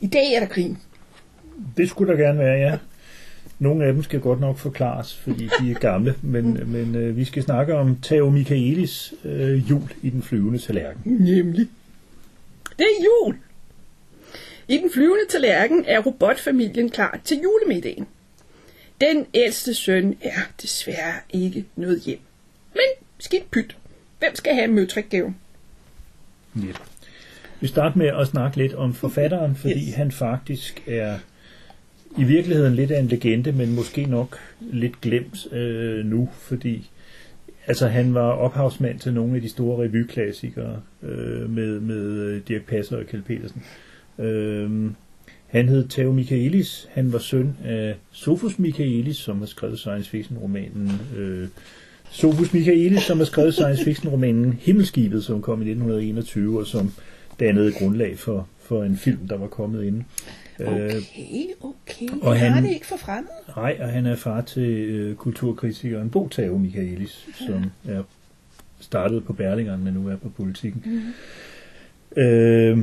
I dag er der grin. Det skulle der gerne være, ja. Nogle af dem skal godt nok forklares, fordi de er gamle, men, men øh, vi skal snakke om Theo Michaelis øh, jul i den flyvende tallerken. Nemlig. Det er jul. I den flyvende tallerken er robotfamilien klar til julemiddagen. Den ældste søn er desværre ikke noget hjem. Men skidt pyt. Hvem skal have møtrikgaven? Ja. Vi starter med at snakke lidt om forfatteren, fordi Yes. han faktisk er i virkeligheden lidt af en legende, men måske nok lidt glemt øh, nu, fordi altså, han var ophavsmand til nogle af de store revyklassikere øh, med, med øh, Dirk Passer og Kjeld Petersen. Øh, han hed Theo Michaelis. Han var søn af Sofus Michaelis, som har skrevet science fiction romanen øh, Sofus Michaelis, som har skrevet science fiction romanen Himmelskibet, som kom i 1921 og som dannede grundlag for, for en film, der var kommet inden. Øh, Okay, okay. og han... har det ikke for fremmed. Nej, og han er far til øh, kulturkritikeren Bo Theo Michaelis, som er startet på Berlingeren, men nu er på politikken. Mm. Øh,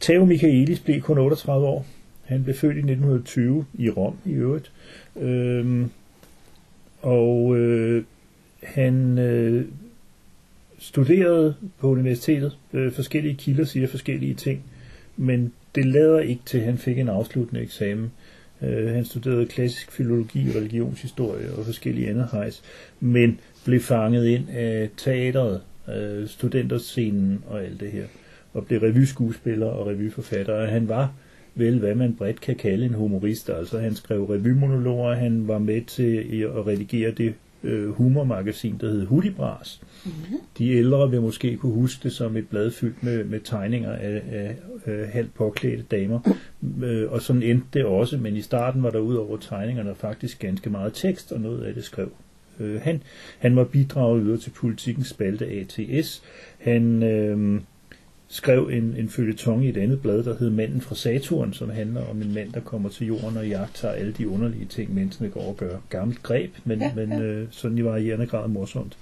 Theo Michaelis blev kun 38 år. Han blev født i 1920 i Rom i øvrigt. Øh, og øh, han øh, studerede på universitetet. Øh, forskellige kilder siger forskellige ting, men det lader ikke til, at han fik en afsluttende eksamen. Øh, han studerede klassisk filologi, religionshistorie og forskellige andre hejs, men blev fanget ind af teateret, øh, studenterscenen og alt det her, og blev revyskuespiller og revyforfatter. Og han var vel, hvad man bredt kan kalde en humorist. Altså han skrev revymonologer, han var med til at redigere det øh, humormagasin, der hed Hudibras. De ældre vil måske kunne huske det som et blad fyldt med, med tegninger af, af, af halvt påklædte damer. Øh, og sådan endte det også, men i starten var der ud over tegningerne faktisk ganske meget tekst, og noget af det skrev øh, han. Han var bidraget til politikens spalte ATS. Han øh, skrev en, en følgetong i et andet blad, der hed Manden fra Saturn, som handler om en mand, der kommer til jorden og jagter alle de underlige ting, menneskene går og gør. Gammelt greb, men, Ja, men ja. øh, sådan i varierende grad morsomt.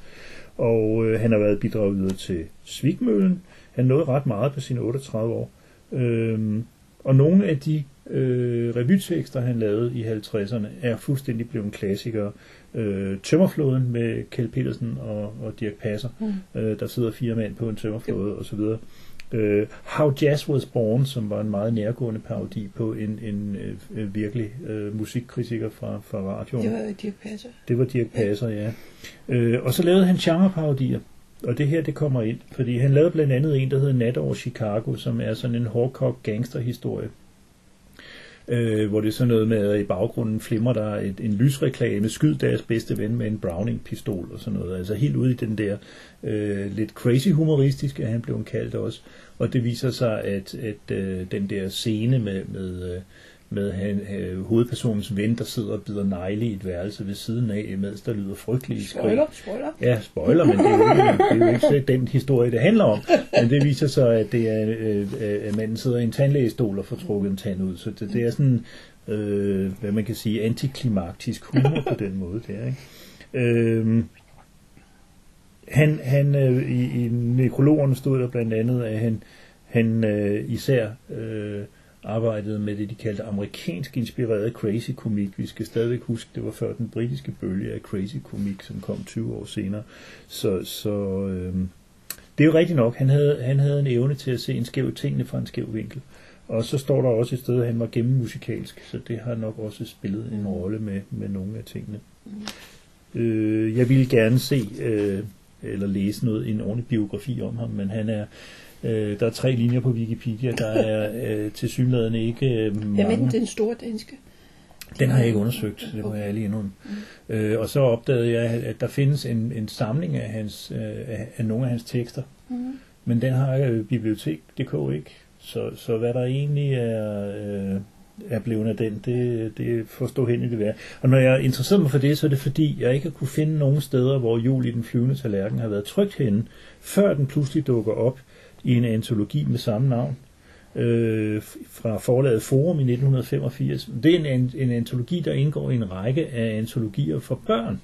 Og øh, han har været bidraget til Svigmøllen. Han nåede ret meget på sine 38 år. Øhm, og nogle af de øh, revytekster, han lavede i 50'erne, er fuldstændig blevet klassikere. Øh, Tømmerflåden med Kjeld Petersen og, og Dirk Passer. Mm. Øh, der sidder fire mænd på en tømmerflåde osv. Øh, How Jazz Was Born, som var en meget nærgående parodi på en, en øh, virkelig øh, musikkritiker fra, fra radioen. Det var Dirk Passer. Det var Dirk Passer, ja. Øh, og så lavede han genreparodier. Og det her, det kommer ind, fordi han lavede blandt andet en, der hedder Nat over Chicago, som er sådan en hårdkogt gangsterhistorie. Øh, hvor det er sådan noget med, at i baggrunden flimrer der et, en lysreklame, skyd deres bedste ven med en Browning-pistol og sådan noget. Altså helt ude i den der øh, lidt crazy humoristiske, han blev kaldt også. Og det viser sig, at, at øh, den der scene med, med, øh, med han, øh, hovedpersonens ven, der sidder og bider negle i et værelse ved siden af, mens der lyder frygtelige skrig. Spoiler, spoiler. Ja, spoiler, men det er jo ikke, det er jo ikke den historie, det handler om. Men det viser sig, at det er, øh, at manden sidder i en tandlægestol og får trukket en tand ud. Så det, det er sådan, øh, hvad man kan sige, antiklimaktisk humor på den måde der, ikke? Øh, han, han øh, i, i nekrologerne stod der blandt andet, at han, han øh, især øh, arbejdede med det, de kaldte amerikansk inspireret crazy komik. Vi skal stadigvæk huske, det var før den britiske bølge af crazy komik, som kom 20 år senere. Så, så øh, det er jo rigtigt nok, han havde, han havde en evne til at se en skæv tingene fra en skæv vinkel. Og så står der også et sted, at han var gennemmusikalsk, så det har nok også spillet en rolle med, med nogle af tingene. Øh, jeg ville gerne se øh, eller læse noget en ordentlig biografi om ham, men han er øh, der er tre linjer på Wikipedia, der er øh, til synligheden ikke øh, mange. er den, store danske? Den har jeg ikke undersøgt, det må jeg ærlig indrømme. Mm. Øh, og så opdagede jeg, at der findes en, en samling af, hans, øh, af nogle af hans tekster, Mm. men den har øh, bibliotek.dk ikke. Så, så hvad der egentlig er, øh, er blevet af den, det, det forstår stå hen i det værd. Og når jeg interesserer mig for det, så er det fordi, jeg ikke har kunne finde nogen steder, hvor jul i den flyvende tallerken har været trygt henne, før den pludselig dukker op i en antologi med samme navn øh, fra forlaget Forum i 1985. Det er en, en antologi, der indgår i en række af antologier for børn.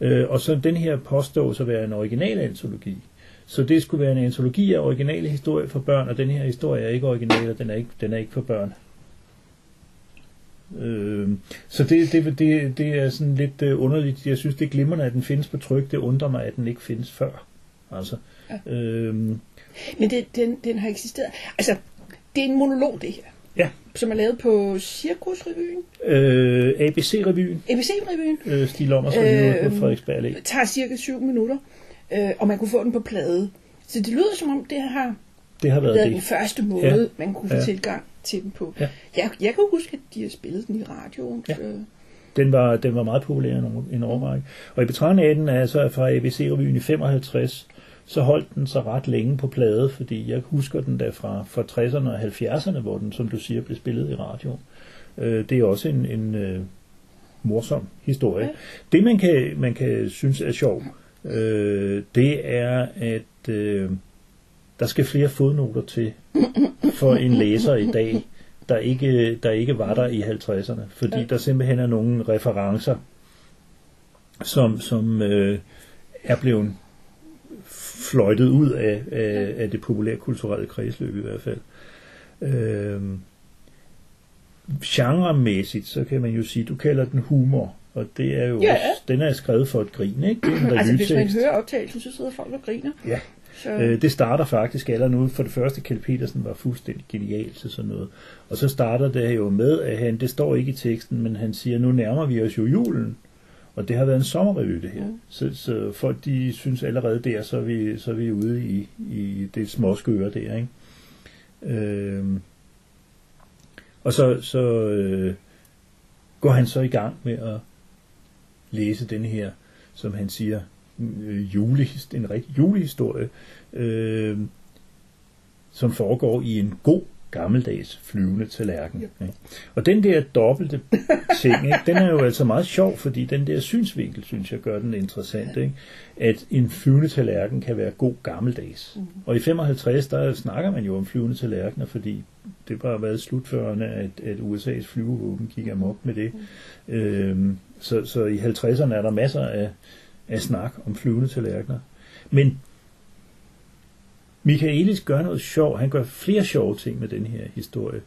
Øh, og så den her påstås at være en original antologi. Så det skulle være en antologi af originale historier for børn, og den her historie er ikke original, og den er ikke, den er ikke for børn. Øh, så det, det, det, det er sådan lidt øh, underligt. Jeg synes, det er glimrende, at den findes på tryk. Det undrer mig, at den ikke findes før. Altså, ja. øh, Men det, den, den har eksisteret. Altså, det er en monolog, det her. Ja. Som er lavet på Cirkusrevyen. Øh, ABC-revyen. ABC-revyen. Øh, Stig Lommers revy øh, på Frederiksberg Allé. tager cirka 7 minutter, øh, og man kunne få den på plade. Så det lyder som om, det har Det har været været det. den første måde, Ja. man kunne få ja. tilgang til den på. Ja. Jeg, jeg kan huske, at de har spillet den i radioen. Ja. Den var, den var meget populær en, en årrække. Og i betragtning af den, altså fra ABC-revyen i 55, så holdt den sig ret længe på plade, fordi jeg husker den da fra, fra 60'erne og 70'erne, hvor den, som du siger, blev spillet i radioen. Øh, det er også en, en øh, morsom historie. Ja. Det, man kan, man kan synes er sjov, øh, det er, at øh, der skal flere fodnoter til for en læser i dag, der ikke, der ikke var der i 50'erne. Fordi Ja. der simpelthen er nogle referencer, som, som øh, er blevet fløjtet ud af, af, af det populære kulturelle kredsløb i hvert fald. Øh, genremæssigt, så kan man jo sige, du kalder den humor, og det er jo Ja. også, den er skrevet for et grin, ikke? Det er en altså, hvis man hører optagelsen, så sidder folk og griner. Ja. Øh, det starter faktisk allerede nu. For det første, Kjeld Petersen var fuldstændig genial til sådan noget. Og så starter det jo med, at han, det står ikke i teksten, men han siger, nu nærmer vi os jo julen. Og det har været en sommerrevy, det her. Mm. Så, så folk, de synes allerede der, så er vi, så er vi ude i, i det småskøre der, ikke? Øhm, og så, så øh, går han så i gang med at læse den her, som han siger, øh, julehis, en rigtig julehistorie, øh, som foregår i en god gammeldags flyvende tallerken. Ja. Og den der dobbelte ting, ikke, den er jo altså meget sjov, fordi den der synsvinkel, synes jeg, gør den interessant. Ikke? At en flyvende tallerken kan være god gammeldags. Mm. Og i 55, der snakker man jo om flyvende tallerkener, fordi det bare har været slutførende, at, at USA's flyvevåben gik amok med det. Mm. Øhm, så, så i 50'erne er der masser af, af snak om flyvende tallerkener. Men Michaelis gør noget sjov. Han gør flere sjove ting med den her historie.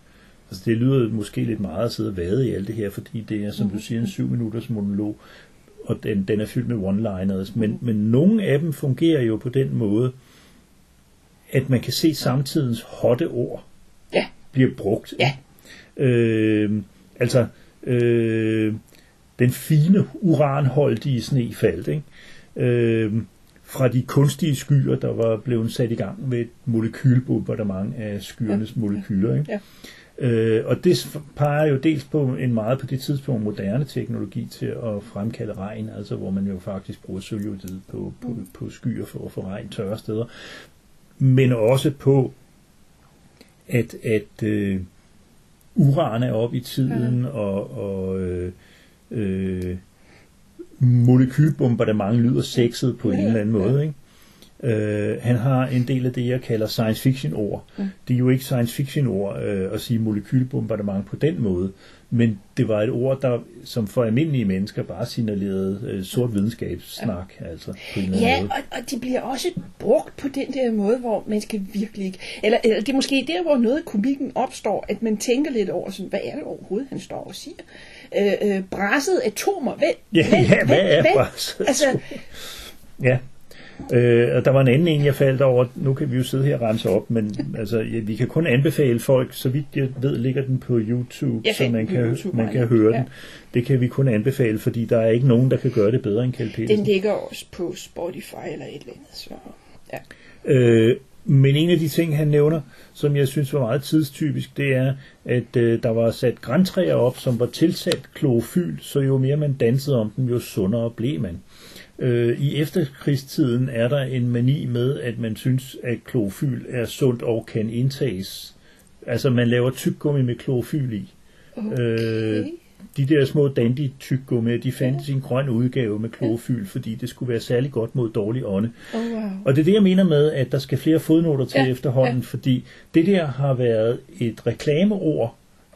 Altså det lyder måske lidt meget at sidde og vade i alt det her, fordi det er, som du siger, en syv minutters monolog, og den, den er fyldt med one-liners. Men, men nogle af dem fungerer jo på den måde, at man kan se samtidens hotte ord Ja. bliver brugt. Ja. Øh, altså, øh, den fine uranholdige sne faldt, ikke? Øh, fra de kunstige skyer, der var blevet sat i gang med et molekylbombardement af skyernes ja. molekyler. Ikke? Ja. Øh, og det peger jo dels på en meget på det tidspunkt moderne teknologi til at fremkalde regn, altså hvor man jo faktisk bruger sølvjodid på, på, Mm. på skyer for at få regn tørre steder, men også på at, at øh, uran er op i tiden, og, og øh, øh, molekylbombardement lyder sexet på en eller anden ja. måde. Ikke? Øh, han har en del af det, jeg kalder science fiction ord. Mm. Det er jo ikke science fiction ord øh, at sige molekylbombardement på den måde, men det var et ord, der som for almindelige mennesker bare signalerede øh, sort videnskabssnak, ja. altså på en Ja, måde. og, og de bliver også brugt på den der måde, hvor man skal virkelig ikke... Eller, eller det er måske der, hvor noget af komikken opstår, at man tænker lidt over, sådan, hvad er det overhovedet, han står og siger? Øh, øh, brasset atomer, hvad, Ja, ja, hvad er brasset Altså, Ja. Øh, og der var en anden en, jeg faldt over. Nu kan vi jo sidde her og rense op, men altså, ja, vi kan kun anbefale folk, så vidt jeg ved, ligger den på YouTube, så man kan, YouTube, man kan høre Ja. den. Det kan vi kun anbefale, fordi der er ikke nogen, der kan gøre det bedre end Kjeld den ligger også på Spotify eller et eller andet. Så, ja. Øh, men en af de ting, han nævner, som jeg synes var meget tidstypisk, det er, at øh, der var sat græntræer op, som var tilsat klorofyl, så jo mere man dansede om dem, jo sundere blev man. Øh, I efterkrigstiden er der en mani med, at man synes, at klorofyl er sundt og kan indtages. Altså man laver tyggegummi med klorofyl i. Okay. Øh, de der små dandy tyggegummi, de fandtes i en grøn udgave med klorofyl, fordi det skulle være særlig godt mod dårlig ånde. Oh, wow. Og det er det, jeg mener med, at der skal flere fodnoter til Ja, ja, efterhånden, ja. ja. fordi det der har været et reklameord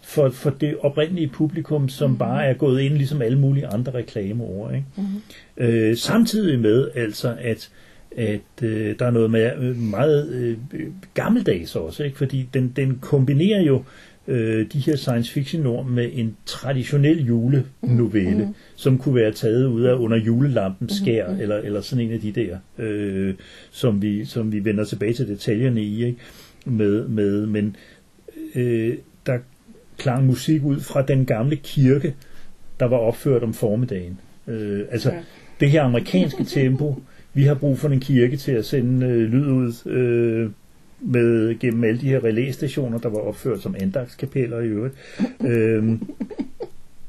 for, for det oprindelige publikum, som mm. bare er gået ind ligesom alle mulige andre reklameord. Ikke? Mm. Øh, samtidig med altså, at at øh, der er noget med, øh, meget øh, gammeldags også, ikke? fordi den, den kombinerer jo øh, de her science fiction ord med en traditionel julenovelle, mm. som kunne være taget ud af under julelampens skær, mm. eller, eller sådan en af de der, øh, som, vi, som vi vender tilbage til detaljerne i, ikke? Med, med, men øh, der klang musik ud fra den gamle kirke, der var opført om formiddagen. Øh, altså, Ja. det her amerikanske tempo, vi har brug for en kirke til at sende øh, lyd ud øh, med gennem alle de her relæstationer, der var opført som andagtskapeller i øvrigt. øhm,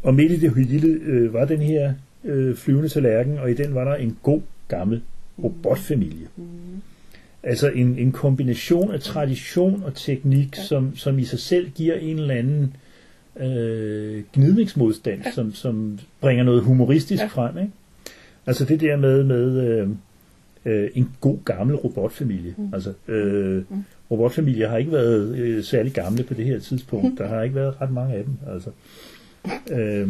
og midt i det hele øh, var den her øh, flyvende tallerken, og i den var der en god gammel robotfamilie. Altså en, en kombination af tradition og teknik, ja. som, som i sig selv giver en eller anden øh, gnidningsmodstand, ja. som, som bringer noget humoristisk Ja. frem. Ikke? Altså det der med, med øh, øh, en god gammel robotfamilie. Mm. Altså, øh, mm. robotfamilier har ikke været øh, særlig gamle på det her tidspunkt. Der har ikke været ret mange af dem. Altså. Øh,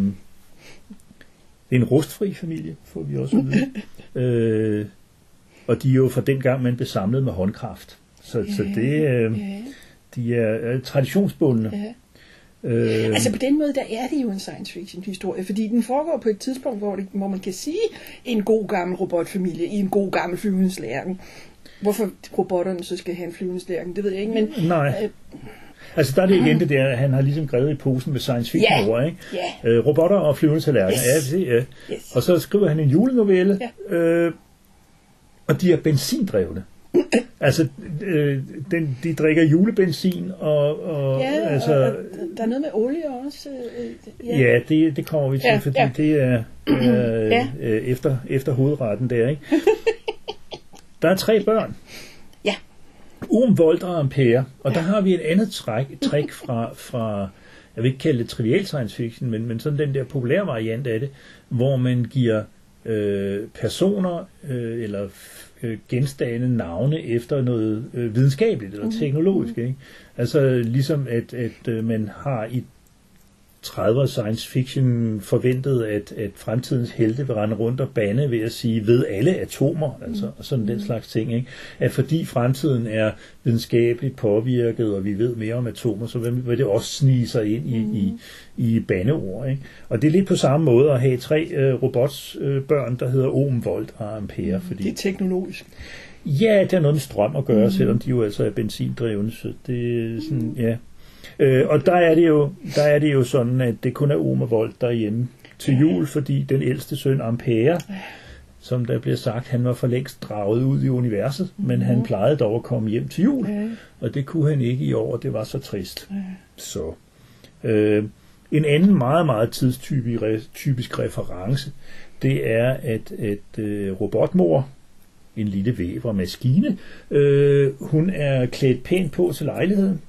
det er en rustfri familie, får vi også at vide. øh, og de er jo fra den gang, man blev samlet med håndkraft. Så, så det, øh, Ja. de er øh, traditionsbundne. Ja. Øh, Altså på den måde, der er det jo en science fiction historie, fordi den foregår på et tidspunkt, hvor, det, hvor man kan sige en god gammel robotfamilie i en god gammel flyvende slærken. Hvorfor robotterne så skal have en flyvende slærken, det ved jeg ikke, men nej. øh, Altså der er det igen det der, han har ligesom grebet i posen med science fiction Ja. ord, ikke? ja, Øh, robotter og flyvende tallerkener. Yes. Ja, det, ja. yes. Og så skriver han en julenovelle, Ja. øh, og de er benzindrevne. altså, øh, den, de drikker julebenzin, og, og ja, altså, og, og der er noget med olie også. Øh, ja, ja det, det kommer vi til, Ja, fordi ja. det er øh, Ja. øh, efter, efter hovedretten der, ikke? Der er tre børn. Ja. Orm, Volt og Ampere. Og der har vi et andet træk, træk fra, fra, jeg vil ikke kalde det trivial science fiction, men, men sådan den der populære variant af det, hvor man giver øh, personer øh, eller øh, genstande navne efter noget øh, videnskabeligt eller teknologisk. Ikke? Altså ligesom at, at øh, man har i 30'er science fiction forventet, at, at fremtidens helte vil rende rundt og bande ved at sige, ved alle atomer, altså og sådan den slags ting. Ikke? At fordi fremtiden er videnskabeligt påvirket, og vi ved mere om atomer, så vil, vil det også snige sig ind i, i, i bandeord. Ikke? Og det er lidt på samme måde at have tre øh, robotsbørn, øh, der hedder Ohm, Volt og Ampere. Fordi, Det er teknologisk. Ja, det har noget med strøm at gøre, mm. selvom de jo altså er benzindrevne, så det er sådan, ja. Øh, og der er, det jo, der er det jo sådan, at det kun er Oma Volt, der er hjemme til jul, fordi den ældste søn Ampere, som der bliver sagt, han var for længst draget ud i universet, men han plejede dog at komme hjem til jul, og det kunne han ikke i år, og det var så trist. Så øh, en anden meget, meget tidstypisk typisk reference, det er, at, at øh, robotmor, en lille væver maskine, øh, hun er klædt pænt på til lejligheden.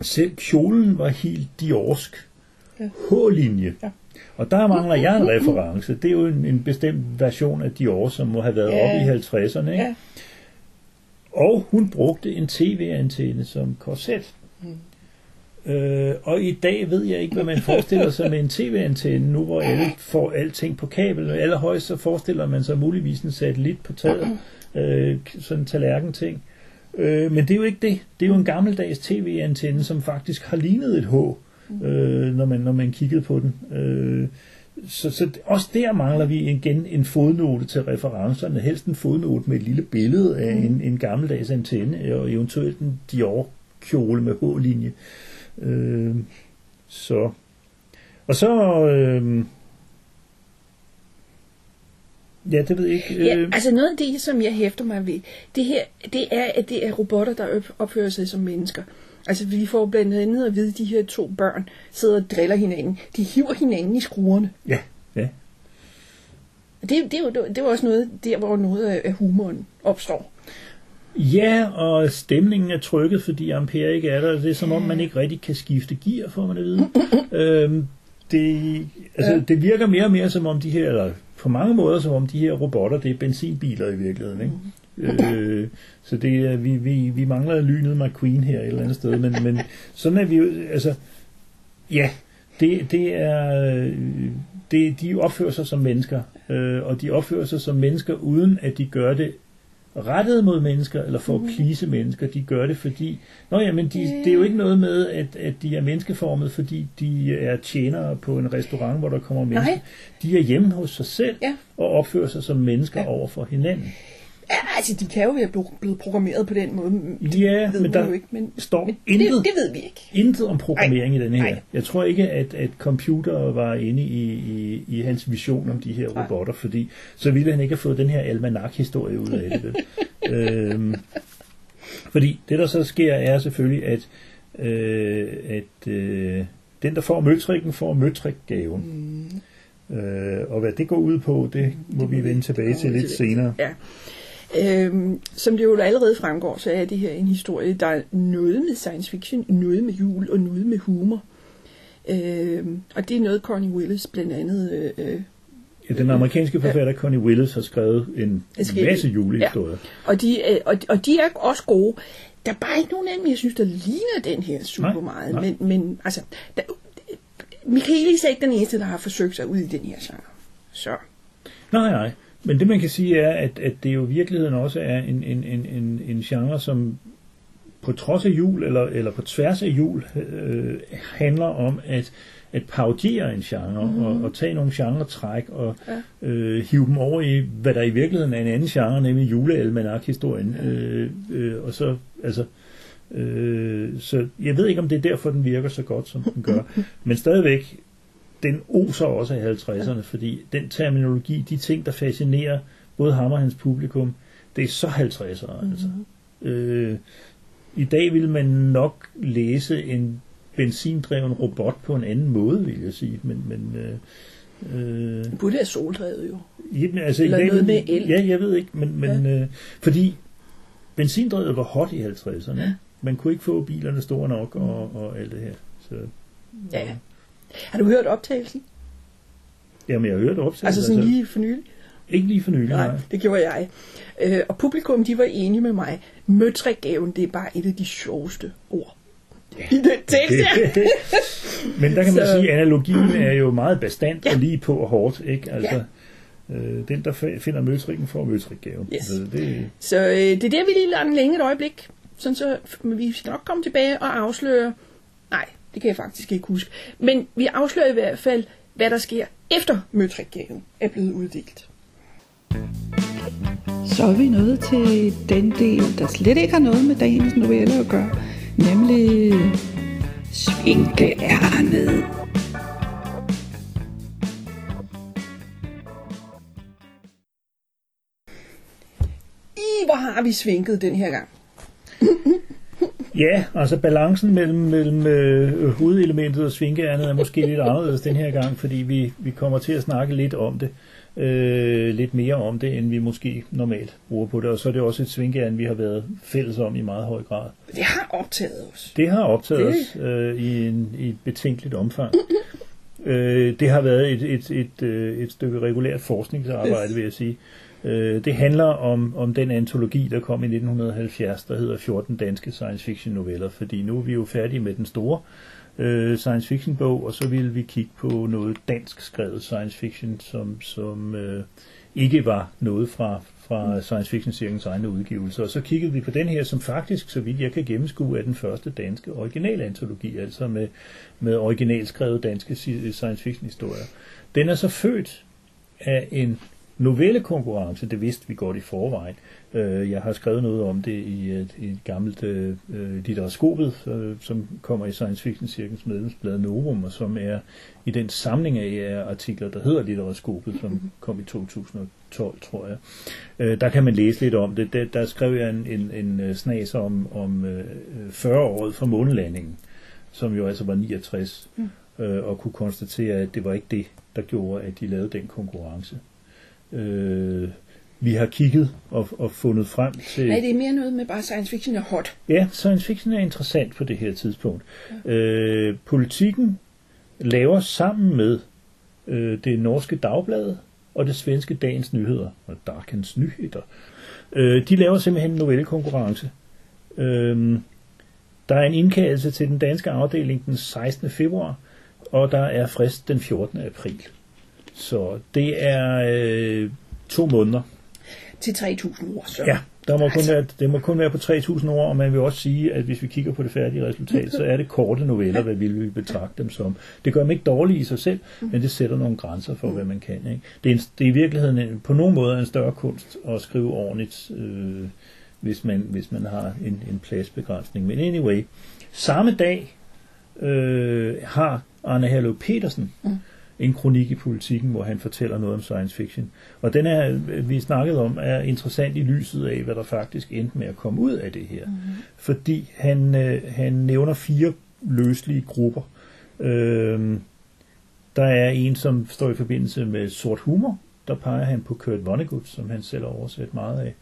Selv kjolen var helt diorsk. Ja. H-linje. Ja. Og der mangler jeg en reference. Det er jo en, en bestemt version af Dior, som må have været Ja. oppe i 50'erne. Ikke? Ja. Og hun brugte en tv-antenne som korset. Øh, og i dag ved jeg ikke, hvad man forestiller sig med en tv-antenne, nu hvor alle får alting på kabel. Allerhøjst så forestiller man sig muligvis en satellit på taget, øh, sådan en tallerken-ting. Øh, men det er jo ikke det. Det er jo en gammeldags tv-antenne, som faktisk har lignet et H, øh, når, man, når man kiggede på den. Øh, så, så også der mangler vi igen en fodnote til referencerne, helst en fodnote med et lille billede af en, en gammeldags antenne, og eventuelt en Dior-kjole med H-linje. Øh, så. Og så... Øh, ja, det ved jeg ikke. Ja, Øh, altså noget af det, som jeg hæfter mig ved, det her, det er, at det er robotter, der op- opfører sig som mennesker. Altså vi får blandt andet at vide, at de her to børn sidder og driller hinanden. De hiver hinanden i skruerne. ja, ja. Det, det, er jo, det var også noget der, hvor noget af humoren opstår. Ja, og stemningen er trykket, fordi Ampere ikke er der. Det er som om, man ikke rigtig kan skifte gear, får man at vide. øhm, det, altså, ja. det virker mere og mere som om de her, eller på mange måder som om de her robotter, det er benzinbiler i virkeligheden. Ikke? Mm. Øh, så det er, vi, vi, vi mangler lynet McQueen her et eller andet sted, men, men sådan er vi jo, altså, ja, det, det er, øh, det, de opfører sig som mennesker, øh, og de opfører sig som mennesker, uden at de gør det rettet mod mennesker, eller for at mhm. please mennesker, de gør det, fordi, nå ja, men de, det er jo ikke noget med, at, at de er menneskeformet, fordi de er tjenere på en restaurant, hvor der kommer mennesker. Nej. De er hjemme hos sig selv, ja. og opfører sig som mennesker ja. over for hinanden. Ja, altså, de kan jo være blevet programmeret på den måde. Det ja, ved men der jo ikke, men, står men intet, det, det ved vi ikke. Intet om programmering Ej. i den her. Ej. Jeg tror ikke, at, at computer var inde i, i, i hans vision om de her Ej. robotter, fordi så ville han ikke have fået den her almanak-historie ud af det. øhm, fordi det, der så sker, er selvfølgelig, at, øh, at øh, den, der får møtrikken, får møtrikgaven. Mm. Øh, og hvad det går ud på, det må vi vende tilbage til lidt senere. Ja. Øhm, som det jo allerede fremgår, så er det her en historie, der er noget med science fiction, noget med jul og noget med humor. Øhm, og det er noget, Connie Willis blandt andet... Øh, øh Ja, den amerikanske forfatter ja. Connie Willis har skrevet en masse julehistorier. Ja. Og, de, øh, og, og de er også gode. Der er bare ikke nogen af dem, jeg synes, der ligner den her super nej, meget. Nej. Men, men altså, der, Michaelis er ikke den eneste, der har forsøgt sig ud i den her genre. Så. Nej, nej. Men det man kan sige er, at, at det jo i virkeligheden også er en, en, en, en, en genre, som på trods af jul, eller, eller på tværs af jul, øh, handler om at, at parodiere en genre, mm. og, og tage nogle genre-træk, og ja. øh, hive dem over i, hvad der i virkeligheden er en anden genre, nemlig julealmanak-historien. Ja. Øh, øh, og så, altså, øh, så jeg ved ikke, om det er derfor, den virker så godt, som den gør. Men stadigvæk, den oser også af 50'erne, fordi den terminologi, de ting, der fascinerer både ham og hans publikum, det er så 50'ere. Mm-hmm. Altså. Øh, I dag vil man nok læse en benzindreven robot på en anden måde, vil jeg sige. Men, men, øh, øh, det burde være soldrevet jo. Jamen, altså, Eller dag, noget med el. Ja, jeg ved ikke, men, men ja. øh, fordi benzindrevet var hot i 50'erne. Ja. Man kunne ikke få bilerne store nok og, og alt det her. Så, ja, har du hørt optagelsen? Jamen, jeg har hørt optagelsen. Altså sådan altså, lige for nylig? Ikke lige for nylig, nej. nej. det gjorde jeg. Øh, og publikum, de var enige med mig. Møtrækgaven, det er bare et af de sjoveste ord. Ja, I den tekst, ja. Men der kan man så... sige, at analogien er jo meget bestandt ja. og lige på og hårdt. Ikke? Altså, ja. øh, den, der finder møtrikken, får møtrikgaven. Yes. Så, det... så øh, det er der, vi lige lader den længe et øjeblik. Sådan så vi skal nok komme tilbage og afsløre... Det kan jeg faktisk ikke huske. Men vi afslører i hvert fald, hvad der sker efter møtrikgaven er blevet uddelt. Så er vi nået til den del, der slet ikke har noget med dagens novelle at gøre, nemlig svinkeærnet. I, hvor har vi svinket den her gang. Ja, altså balancen mellem, mellem øh, hovedelementet og svinkeærnet er måske lidt anderledes den her gang, fordi vi, vi kommer til at snakke lidt om det. Øh, lidt mere om det, end vi måske normalt bruger på det. Og så er det også et svinkeærn, vi har været fælles om i meget høj grad. Det har optaget os. Det har optaget det. os øh, i, en, i et betænkeligt omfang. øh, det har været et, et, et, et, øh, et stykke regulært forskningsarbejde, vil jeg sige. Øh, det handler om, om den antologi, der kom i 1970, der hedder 14 danske science fiction noveller, fordi nu er vi jo færdige med den store øh, science fiction bog, og så vil vi kigge på noget dansk skrevet science fiction, som, som øh, ikke var noget fra, fra science fiction-seriens egne udgivelser. Og så kiggede vi på den her, som faktisk, så vidt jeg kan gennemskue, er den første danske originalantologi, altså med, med originalskrevet danske science fiction historier. Den er så født af en novellekonkurrence, det vidste vi godt i forvejen. Øh, jeg har skrevet noget om det i et, et gammelt øh, litteratuskopet, øh, som kommer i Science Fiction Cirkens medlemsblad Novum, og som er i den samling af artikler, der hedder litteratuskopet, som kom i 2012, tror jeg. Øh, der kan man læse lidt om det. Der, der skrev jeg en, en, en øh, snas om, om øh, 40-året for månelandingen, som jo altså var 69, mm. øh, og kunne konstatere, at det var ikke det, der gjorde, at de lavede den konkurrence. Øh, vi har kigget og, og fundet frem til... Nej, det er mere noget med bare science fiction er hot. Ja, science fiction er interessant på det her tidspunkt. Ja. Øh, politikken laver sammen med øh, det norske dagblad og det svenske Dagens Nyheder, og Darkens Nyheder, øh, de laver simpelthen en novellekonkurrence. Øh, der er en indkaldelse til den danske afdeling den 16. februar, og der er frist den 14. april. Så det er øh, to måneder. Til 3.000 ord, så. Ja, der må kun Altså. være, det må kun være på 3.000 ord, og man vil også sige, at hvis vi kigger på det færdige resultat, så er det korte noveller, hvad vil vi betragte dem som. Det gør dem ikke dårlige i sig selv, men det sætter nogle grænser for, hvad man kan. Ikke? Det, er en, det er i virkeligheden en, på nogen måde en større kunst at skrive ordentligt, øh, hvis, man, hvis man har en, en pladsbegrænsning. Men anyway, samme dag øh, har Arne Herløv Petersen Mm. En kronik i politikken, hvor han fortæller noget om science fiction. Og den er, vi snakkede om, er interessant i lyset af, hvad der faktisk endte med at komme ud af det her. Mm-hmm. Fordi han, øh, han nævner fire løslige grupper. Øh, der er en, som står i forbindelse med sort humor. Der peger han på Kurt Vonnegut, som han selv har oversat meget af.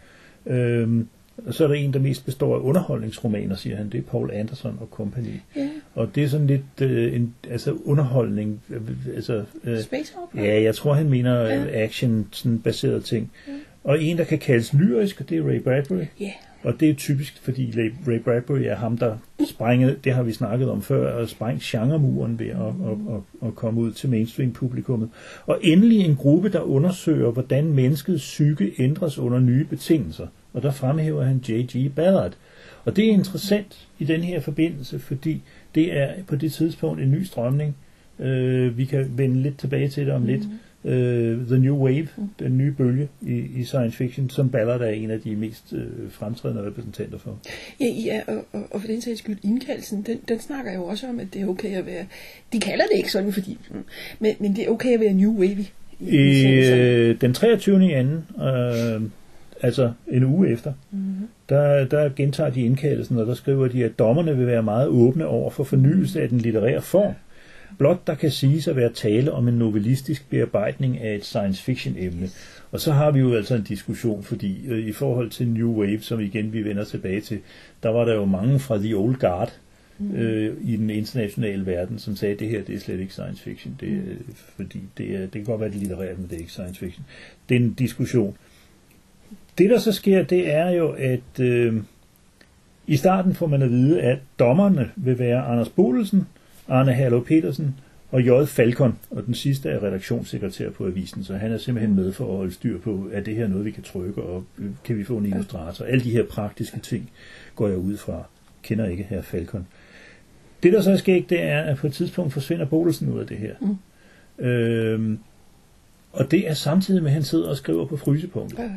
Øh, og så er der en, der mest består af underholdningsromaner, siger han. Det er Paul Anderson og Company. Ja. Og det er sådan lidt øh, en, altså underholdning. Øh, altså, øh, Space opera. Ja, jeg tror, han mener Ja. ja. action sådan baseret ting. Ja. Og en, der kan kaldes lyrisk, og det er Ray Bradbury. Ja. Og det er typisk, fordi Ray- Bradbury er ham, der sprængede, det har vi snakket om før, og sprængt genremuren ved at, at, at, at komme ud til mainstream-publikummet. Og endelig en gruppe, der undersøger, hvordan menneskets psyke ændres under nye betingelser. Og der fremhæver han J.G. Ballard. Og det er interessant i den her forbindelse, fordi det er på det tidspunkt en ny strømning. Øh, vi kan vende lidt tilbage til det om lidt. Mm-hmm. Øh, The New Wave, den nye bølge i, i science fiction, som Ballard er en af de mest øh, fremtrædende repræsentanter for. Ja, ja og, og, og for den sags skyld, indkaldelsen, den, den snakker jo også om, at det er okay at være... De kalder det ikke sådan, fordi... Men, men det er okay at være new wavy. i- øh, den 23. i anden, øh, altså en uge efter, Mhm. der, der gentager de indkaldelsen, og der skriver de, at dommerne vil være meget åbne over for fornyelse af den litterære form. Blot der kan siges at være tale om en novellistisk bearbejdning af et science fiction emne. Og så har vi jo altså en diskussion, fordi øh, i forhold til New Wave, som igen vi vender tilbage til, der var der jo mange fra The Old Guard øh, i den internationale verden, som sagde, at det her det er slet ikke science fiction. Det, er, fordi det, er, det kan godt være det er litterært, men det er ikke science fiction. Det er en diskussion. Det der så sker, det er jo, at øh, i starten får man at vide, at dommerne vil være Anders Bolelsen, Arne Herlov Petersen og J. Falcon, og den sidste er redaktionssekretær på avisen, så han er simpelthen med for at holde styr på, er det her noget, vi kan trykke, og kan vi få en illustrator. Alle de her praktiske ting går jeg ud fra. Kender ikke her Falcon. Det, der så er sket, det er, at på et tidspunkt forsvinder Bolelsen ud af det her. Mm. Øhm, og det er samtidig med, at han sidder og skriver på frysepunktet. Ja.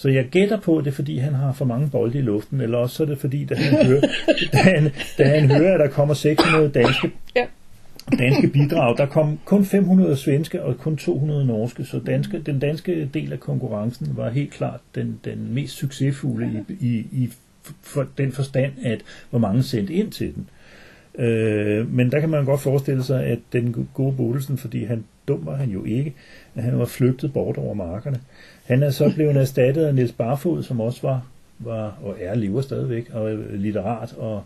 Så jeg gætter på, at det er, fordi han har for mange bolde i luften, eller også så er det fordi, da han hører, da han, da han hører at der kommer 600 danske, Ja. danske bidrag, der kom kun 500 svenske og kun 200 norske, så danske, den danske del af konkurrencen var helt klart den, den mest succesfulde i, i, i for den forstand, at hvor mange sendte ind til den. Øh, men der kan man godt forestille sig, at den gode Bodilsen, fordi han dum var han jo ikke, at han var flygtet bort over markerne. Han er så blevet erstattet af Niels Barfod, som også var, var og er lever stadigvæk, og er litterat, og,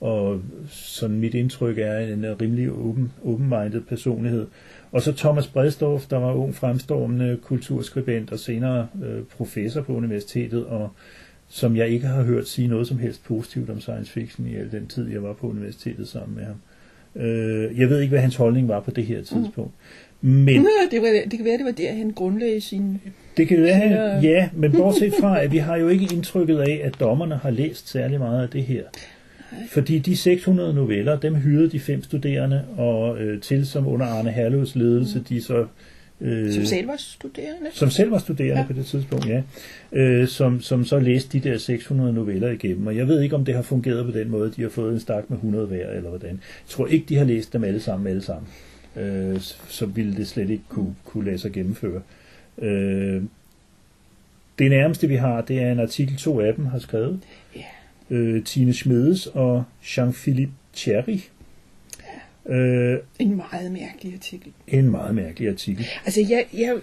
og sådan mit indtryk er en rimelig open, open-minded personlighed. Og så Thomas Bredstorff, der var ung fremstormende kulturskribent og senere øh, professor på universitetet, og som jeg ikke har hørt sige noget som helst positivt om science fiction i al den tid, jeg var på universitetet sammen med ham. Øh, jeg ved ikke, hvad hans holdning var på det her tidspunkt. Men det, var, det kan være, det var der, han grundlagde sin... det kan være, Ja. ja, men bortset fra, at vi har jo ikke indtrykket af, at dommerne har læst særlig meget af det her. Fordi de 600 noveller, dem hyrede de fem studerende og øh, til, som under Arne Herlevs ledelse, de så... Øh, Som selv var studerende. som selv var studerende Ja. på det tidspunkt, ja, øh, som, som så læste de der 600 noveller igennem. Og jeg ved ikke, om det har fungeret på den måde, de har fået en stak med 100 hver, eller hvordan. Jeg tror ikke, de har læst dem alle sammen, alle sammen. Øh, så ville det slet ikke kunne, kunne lade sig gennemføre. Øh, det nærmeste, vi har, det er en artikel, to af dem har skrevet. Ja. Øh, Tine Schmedes og Jean-Philippe Thierry. Øh, En meget mærkelig artikel. en meget mærkelig artikel. Altså, jeg, jeg,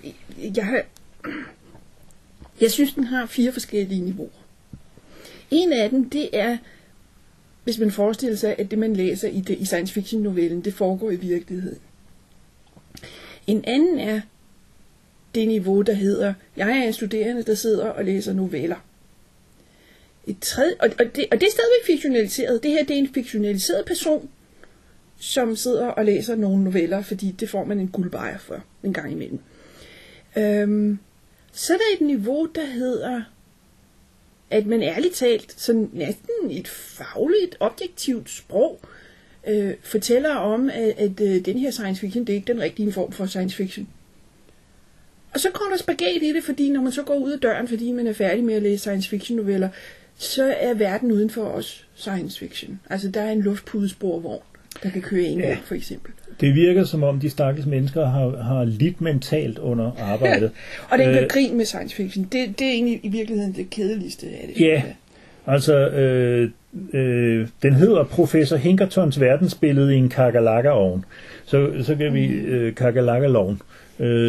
jeg har Jeg synes, den har fire forskellige niveauer. En af dem, det er, hvis man forestiller sig, at det, man læser i, det, i science fiction novellen, det foregår i virkeligheden. En anden er det niveau, der hedder, jeg er en studerende, der sidder og læser noveller. Et tredje, og, og, det, og det er stadigvæk fiktionaliseret. Det her det er en fiktionaliseret person, som sidder og læser nogle noveller, fordi det får man en guldbejer for en gang imellem. Øhm, så er der et niveau, der hedder, at man ærligt talt, sådan næsten et fagligt, objektivt sprog, øh, fortæller om, at, at øh, den her science fiction, det er ikke den rigtige form for science fiction. Og så kommer der spaghetti i det, fordi når man så går ud af døren, fordi man er færdig med at læse science fiction noveller, så er verden uden for os science fiction. Altså der er en luftpudesporvogn, der kan køre ind ja. for eksempel. Det virker som om de stakkels mennesker har, har lidt mentalt under arbejdet. og det er ikke øh, grin med science fiction. Det, det er egentlig i virkeligheden det kedeligste af det. Ja, altså øh, øh, den hedder Professor Hinkertons verdensbillede i en kakalaka-ovn. Så, så kan vi øh, kakalaka-loven øh,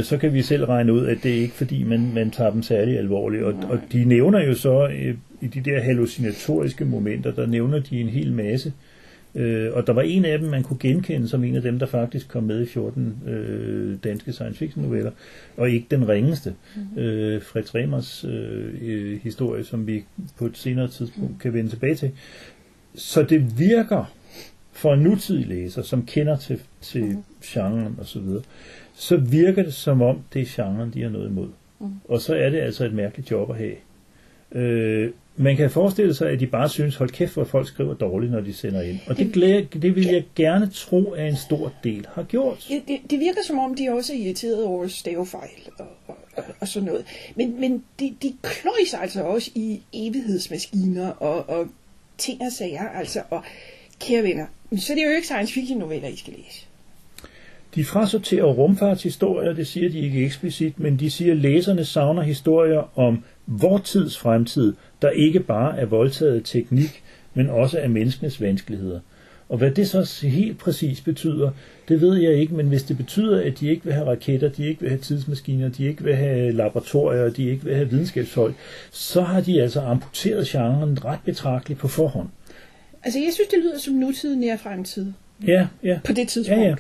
så kan vi selv regne ud, at det er ikke fordi, man, man tager dem særlig alvorligt. Og, og de nævner jo så øh, i de der hallucinatoriske momenter, der nævner de en hel masse. Øh, og der var en af dem, man kunne genkende som en af dem, der faktisk kom med i 14 øh, danske science fiction noveller, og ikke den ringeste. Mm-hmm. Øh, Fred Remers øh, historie, som vi på et senere tidspunkt kan vende tilbage til. Så det virker for en nutidig læser, som kender til, til mm-hmm. genren osv., så virker det som om, det er genren, de har noget imod. Mm. Og så er det altså et mærkeligt job at have. Øh, man kan forestille sig, at de bare synes, hold kæft, hvor folk skriver dårligt, når de sender ind. Og det, glæder, det vil jeg gerne tro, at en stor del har gjort. Ja, det, det virker som om, de også er irriteret over stavefejl og, og, og, og sådan noget. Men, men de, de kløjs altså også i evighedsmaskiner og, og ting og sager. Altså, og kære venner, så det er jo ikke science fiction noveller, I skal læse. De frasorterer rumfartshistorier, det siger de ikke eksplicit, men de siger, at læserne savner historier om vor tids fremtid, der ikke bare er voldtaget teknik, men også af menneskenes vanskeligheder. Og hvad det så helt præcis betyder, det ved jeg ikke, men hvis det betyder, at de ikke vil have raketter, de ikke vil have tidsmaskiner, de ikke vil have laboratorier, de ikke vil have videnskabsfolk, så har de altså amputeret genren ret betragteligt på forhånd. Altså jeg synes, det lyder som nutid nær fremtid. Ja, ja. På det tidspunkt. Ja, ja.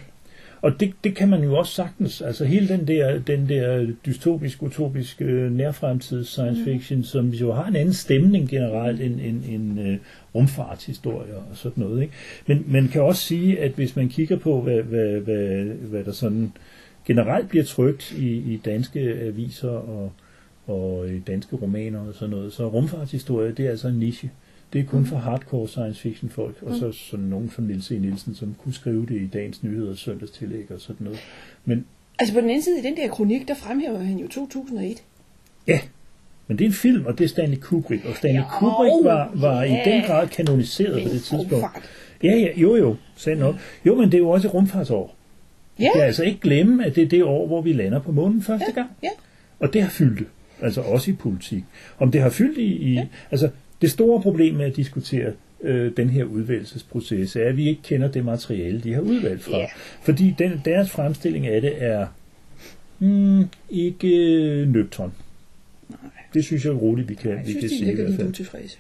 Og det, det kan man jo også sagtens, altså hele den der, den der dystopisk, utopisk øh, nærfremtids science mm. fiction, mm. som jo har en anden stemning generelt end en, en øh, rumfartshistorie og sådan noget. Ikke? Men man kan også sige, at hvis man kigger på, hvad, hvad, hvad, hvad der sådan generelt bliver trygt i, i danske aviser og, og i danske romaner og sådan noget, så rumfartshistorie, det er altså en niche. Mm. Det er kun mm. for hardcore science fiction folk, og så mm. sådan nogen som Nils E. Nielsen, som kunne skrive det i dagens nyheder, søndagstillæg og sådan noget. Men, altså på den anden side, i den der kronik, der fremhæver han jo 2001. Ja, men det er en film, og det er Stanley Kubrick, og Stanley jo, Kubrick var, var ja, i den grad kanoniseret på det tidspunkt. Rumfart. Ja, ja, jo jo, sagde nok. Jo, men det er jo også et rumfartsår. Ja. Jeg altså ikke glemme, at det er det år, hvor vi lander på månen første ja, gang. Ja. Og det har fyldt, altså også i politik. Om det har fyldt i, i ja. altså det store problem med at diskutere øh, den her udvælgelsesproces er, at vi ikke kender det materiale, de har udvalgt fra. Yeah. Fordi den, deres fremstilling af det er mm, ikke øh, nøgtron. Nej. Det synes jeg roligt, vi kan, Nej, vi synes, kan de sige i hvert fald.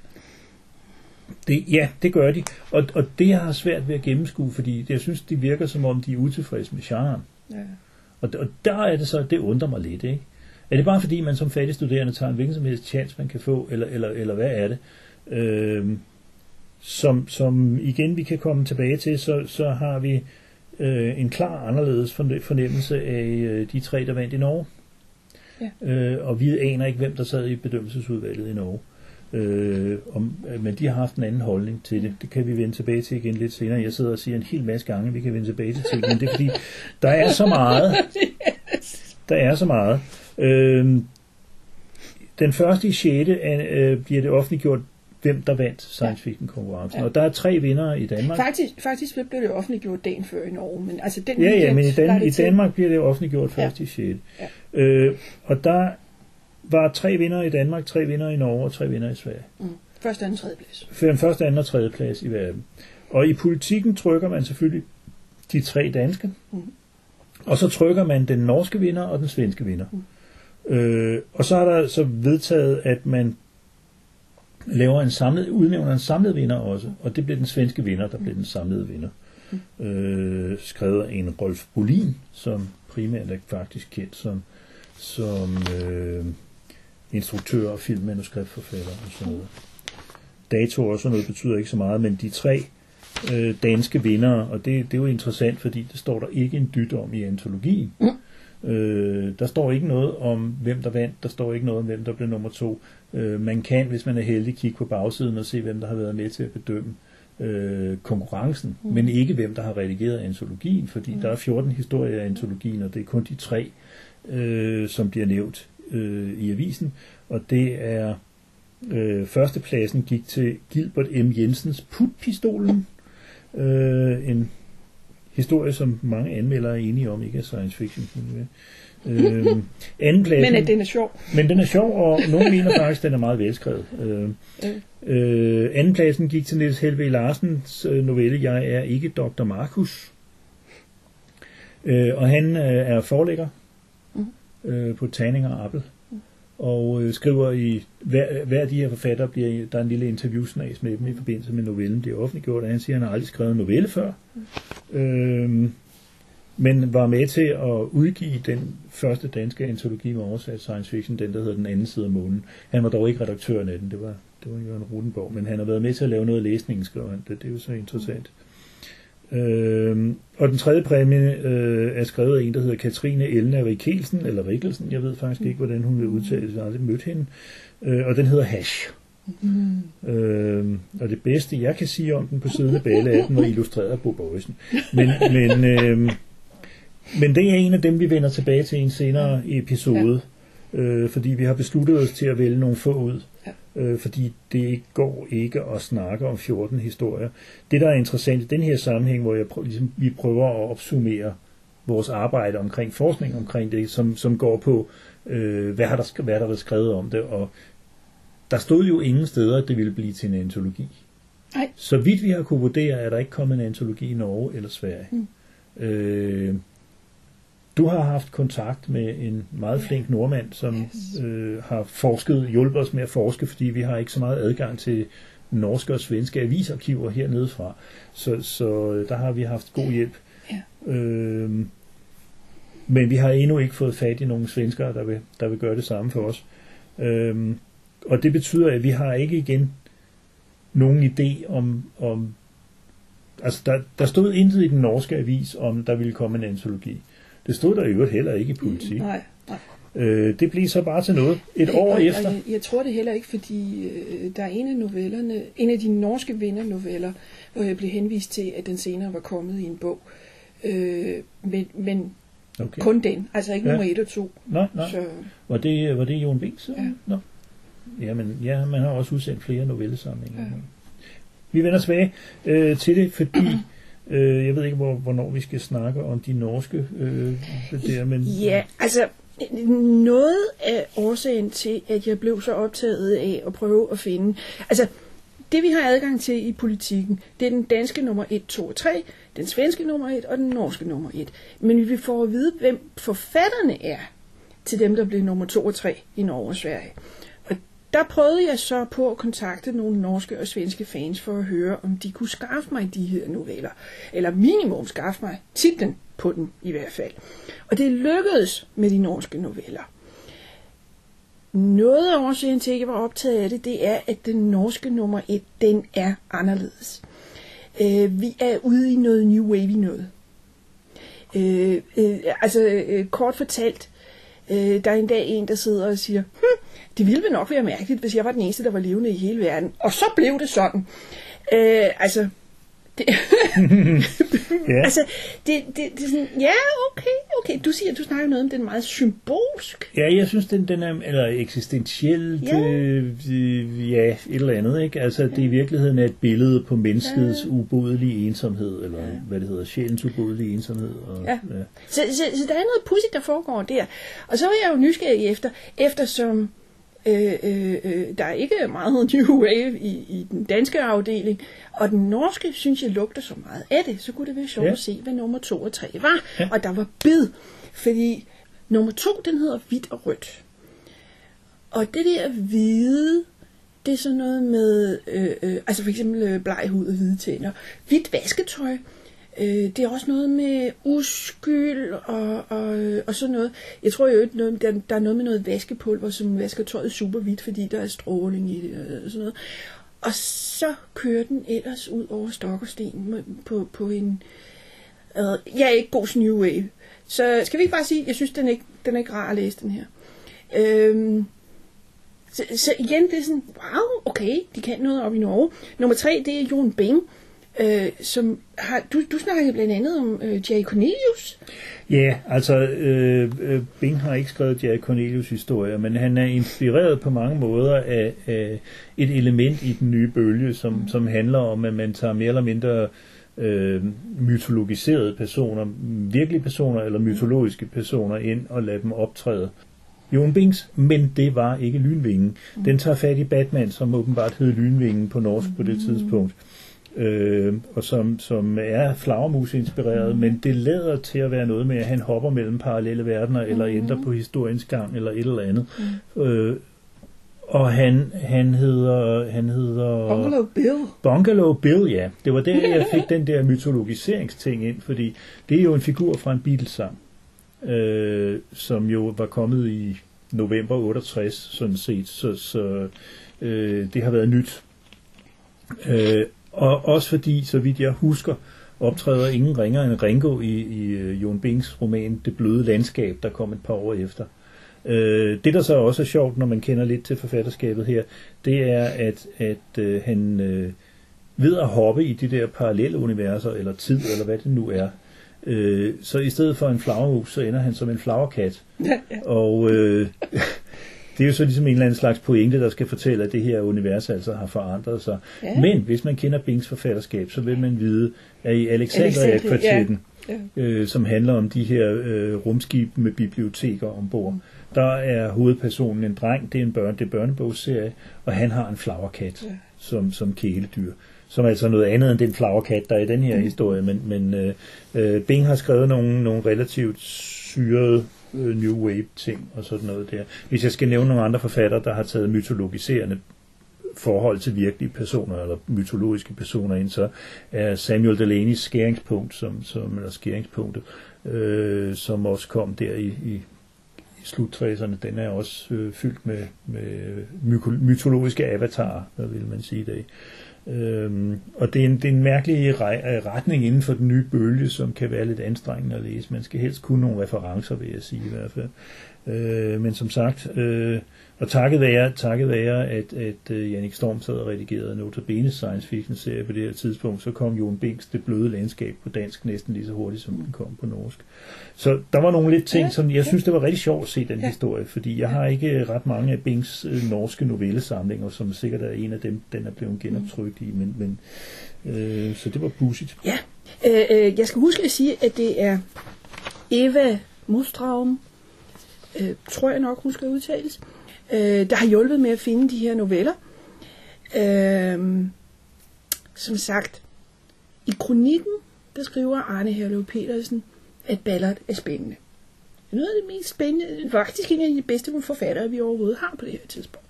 Det, ja, det gør de. Og, og det jeg har svært ved at gennemskue, fordi jeg synes, de virker som om, de er utilfredse med genren. Ja. Og, og der er det så, det undrer mig lidt, ikke? Er det bare fordi, man som fattig studerende tager en hvilken som helst chance, man kan få, eller, eller, eller hvad er det? Øh, som, som igen vi kan komme tilbage til, så, så har vi øh, en klar anderledes fornemmelse af øh, de tre, der vandt i Norge. Ja. Øh, og vi aner ikke, hvem der sad i bedømmelsesudvalget i Norge. Øh, om, men de har haft en anden holdning til det. Det kan vi vende tilbage til igen lidt senere. Jeg sidder og siger en hel masse gange, vi kan vende tilbage til ting, men det er fordi, der er så meget. Der er så meget. Øh, den første i 6. Øh, bliver det offentliggjort, hvem der vandt science fiction konkurrencen. Ja. Og der er tre vinder i Danmark. Faktisk, faktisk blev det offentliggjort dagen før i Norge. Men altså den ja, ja, men i, Dan- i Danmark bliver det offentliggjort først ja. i 6. Ja. Øh, og der var tre vinder i Danmark, tre vinder i Norge og tre vinder i Sverige. Mm. Første, anden, tredje plads. Første, anden og tredje plads i verden. Og i politikken trykker man selvfølgelig de tre danske. Mm. Og så trykker man den norske vinder og den svenske vinder. Mm. Øh, og så er der så vedtaget, at man laver en samlet, udnævner en samlet vinder også, og det blev den svenske vinder, der blev den samlede vinder. Øh, skrevet af en Rolf Bolin, som primært er faktisk kendt som, som øh, instruktør og filmmanuskriptforfatter og sådan noget. Dato og sådan noget betyder ikke så meget, men de tre øh, danske vindere, og det, det er jo interessant, fordi det står der ikke en dyt om i antologien. Mm. Øh, der står ikke noget om, hvem der vandt, der står ikke noget om, hvem der blev nummer to. Øh, man kan, hvis man er heldig, kigge på bagsiden og se, hvem der har været med til at bedømme øh, konkurrencen, mm. men ikke hvem der har redigeret antologien, fordi mm. der er 14 historier i antologien, og det er kun de tre, øh, som bliver nævnt øh, i avisen, og det er øh, førstepladsen gik til Gilbert M. Jensens Putpistolen, øh, en historie, som mange anmeldere er enige om, ikke er science fiction. Øh, anden pladsen, Men at den er sjov. men den er sjov, og nogen mener faktisk, at den er meget velskrevet. Øh, øh, anden pladsen gik til Niels Helve Larsens øh, novelle Jeg er ikke Dr. Markus. Øh, og han øh, er forlægger øh, på Tanning og Appel. Og øh, skriver i hver, hver af de her forfattere bliver der er en lille interviewsnas med dem i forbindelse med novellen Det er offentliggjort, og han siger, at han har aldrig skrevet en novelle før. Øh, men var med til at udgive den første danske antologi med oversat science fiction, den der hedder Den anden side af månen. Han var dog ikke redaktøren af den, det var, det var Jørgen Rudenborg, men han har været med til at lave noget af læsningen, skrev han. Det, det er jo så interessant. Øh, og den tredje præmie øh, er skrevet af en, der hedder Katrine Elna Rikkelsen, eller Rikkelsen, jeg ved faktisk ikke, hvordan hun vil udtale det, jeg har aldrig mødt hende. Øh, og den hedder Hash. Mm. Øh, og det bedste, jeg kan sige om den på siden af balle, at den var illustreret af Bo Bøjsen. Men, men, øh, men det er en af dem, vi vender tilbage til i en senere episode, ja. øh, fordi vi har besluttet os til at vælge nogle få ud. Øh, fordi det går ikke at snakke om 14 historier. Det, der er interessant i den her sammenhæng, hvor jeg prøver, ligesom, vi prøver at opsummere vores arbejde omkring forskning omkring det, som, som går på, øh, hvad har der, hvad der været skrevet om det, og der stod jo ingen steder, at det ville blive til en antologi. Nej. Så vidt vi har kunne vurdere, er der ikke kommet en antologi i Norge eller Sverige. Mm. Øh, du har haft kontakt med en meget flink nordmand, som yes. øh, har forsket, hjulpet os med at forske, fordi vi har ikke så meget adgang til norske og svenske avisarkiver hernede fra. Så, så øh, der har vi haft god hjælp. Ja. Øh, men vi har endnu ikke fået fat i nogle svenskere, der vil, der vil gøre det samme for os. Øh, og det betyder, at vi har ikke igen nogen idé om, om altså der, der stod intet i den norske avis, om der ville komme en antologi. Det stod der i øvrigt heller ikke i politik. Nej, nej. Øh, det blev så bare til noget et år og, efter. Og jeg, jeg tror det heller ikke, fordi øh, der er en af novellerne, en af de norske vindernoveller, hvor jeg blev henvist til, at den senere var kommet i en bog. Øh, men men Okay. kun den, altså ikke Ja. nummer 1 og 2. Nå, nå. Så Var det, var det Jon Bings? Ja. Nå. Jamen, ja, man har også udsendt flere novellesamlinger. Ja. Vi vender tilbage øh, til det, fordi øh, jeg ved ikke, hvor, hvornår vi skal snakke om de norske øh, der, men Ja, altså noget af årsagen til, at jeg blev så optaget af at prøve at finde... Altså, det vi har adgang til i politikken, det er den danske nummer 1, 2 og 3, den svenske nummer 1 og den norske nummer 1. Men vi får at vide, hvem forfatterne er til dem, der blev nummer 2 og 3 i Norge og Sverige. Der prøvede jeg så på at kontakte nogle norske og svenske fans for at høre, om de kunne skaffe mig de her noveller. Eller minimum skaffe mig titlen på den i hvert fald. Og det lykkedes med de norske noveller. Noget af årsagen til, at jeg var optaget af det, det er, at den norske nummer 1, den er anderledes. Øh, vi er ude i noget new wave noget. Øh, øh, altså, øh, kort fortalt, øh, der er en dag en, der sidder og siger, hm, det ville vel nok være mærkeligt, hvis jeg var den eneste, der var levende i hele verden. Og så blev det sådan. Øh, altså, det, Ja. altså, det, det, det er sådan, ja, okay, okay. Du siger, du snakker noget om, den er meget symbolsk. Ja, jeg synes, den, den er eller eksistentielt, Ja. ja. Øh, ja, et eller andet, ikke? Altså, det i virkeligheden er et billede på menneskets ubodelige ensomhed, eller ja. hvad det hedder, sjælens ubodelige ensomhed. Og, Ja. ja. Så, så, så der er noget pudsigt, der foregår der. Og så er jeg jo nysgerrig efter, eftersom øh, øh, øh, der er ikke meget New Wave i, i den danske afdeling, og den norske, synes jeg, lugter så meget af det, så kunne det være sjovt Ja. at se, hvad nummer to og tre var. Ja. Og der var bid, fordi nummer to, den hedder hvidt og rødt. Og det der hvide, det er sådan noget med, øh, øh, altså for eksempel øh, bleg hud og hvide tænder. Hvidt vasketøj, øh, det er også noget med uskyld og, og, øh, og sådan noget. Jeg tror jo, noget, der, der er noget med noget vaskepulver, som vasker tøjet super hvidt, fordi der er stråling i det og sådan noget. Og så kører den ellers ud over stok og sten på, på en... Øh, jeg er ikke god til New Wave. Så skal vi ikke bare sige, jeg synes, den er ikke, den er ikke rar at læse, den her. Øhm, så, så igen, det er sådan, wow, okay, de kan noget op i Norge. Nummer tre, det er Jon Bing, øh, som har, du, du snakkede blandt andet om øh, Jerry Cornelius. Ja, altså øh, øh, Bing har ikke skrevet Jerry Cornelius historier, men han er inspireret på mange måder af, af et element i den nye bølge, som, som handler om, at man tager mere eller mindre øh, mytologiserede personer, virkelige personer eller mytologiske personer ind og lader dem optræde. Jon Bings, men det var ikke Lynvingen. Den tager fat i Batman, som åbenbart hed Lynvingen på norsk på det mm øh, og som, som er flagermus-inspireret, mm. men det lader til at være noget med, at han hopper mellem parallelle verdener, mm. eller ændrer på historiens gang, eller et eller andet. Mm. Øh, og han, han hedder... Han hedder Bungalow Bill. Bungalow Bill, ja. Det var der, jeg fik den der mytologiseringsting ind, fordi det er jo en figur fra en Beatles-sang, øh, som jo var kommet i november 68, sådan set. Så, så øh, det har været nyt. Øh, og også fordi, så vidt jeg husker, optræder ingen ringer end Ringo i, i uh, Jon Bings roman Det bløde landskab, der kom et par år efter. Uh, det, der så også er sjovt, når man kender lidt til forfatterskabet her, det er, at, at uh, han uh, ved at hoppe i de der parallelle universer, eller tid, eller hvad det nu er, uh, så i stedet for en flagermus, så ender han som en flagerkat. Og uh, det er jo så ligesom en eller anden slags pointe, der skal fortælle, at det her univers altså har forandret sig. Ja. Men hvis man kender Bings forfatterskab, så vil man vide, at i Alexandria-kvartetten, ja. ja. øh, som handler om de her øh, rumskib med biblioteker ombord, mm. der er hovedpersonen en dreng, det er en børn, det er børnebogsserie, og han har en flagerkat ja. som, som kæledyr som er altså noget andet end den flagerkat, der er i den her mm. historie, men, men øh, øh Bing har skrevet nogle, nogle relativt syrede øh, New Wave ting og sådan noget der. Hvis jeg skal nævne nogle andre forfattere, der har taget mytologiserende forhold til virkelige personer eller mytologiske personer ind, så er Samuel Delaney's skæringspunkt, som, som, eller skæringspunktet, øh, som også kom der i, i, i slutræserne, den er også øh, fyldt med, med mytologiske avatarer, hvad vil man sige i dag. Øhm, og det er, en, det er en mærkelig øh, retning inden for den nye bølge, som kan være lidt anstrengende at læse. Man skal helst kunne nogle referencer, vil jeg sige i hvert fald. Øh, men som sagt, øh, og takket være, takket være at, at uh, Jannik Storm sad og redigerede Notabene science fiction serie på det her tidspunkt, så kom Jon Binks Det bløde landskab på dansk næsten lige så hurtigt, som den kom på norsk. Så der var nogle lidt ting, som jeg synes, det var rigtig sjovt at se den ja. historie, fordi jeg har ikke ret mange af Binks uh, norske novellesamlinger, som sikkert er en af dem, den er blevet genoptrykt i, men, men uh, så det var pudsigt. Ja, øh, øh, jeg skal huske at sige, at det er Eva Mostraum, øh, tror jeg nok, hun skal udtales, øh, der har hjulpet med at finde de her noveller. Øh, som sagt, i kronikken, der skriver Arne Herlev Petersen, at Ballard er spændende. Er noget af det mest spændende, faktisk en af de bedste forfattere, vi overhovedet har på det her tidspunkt.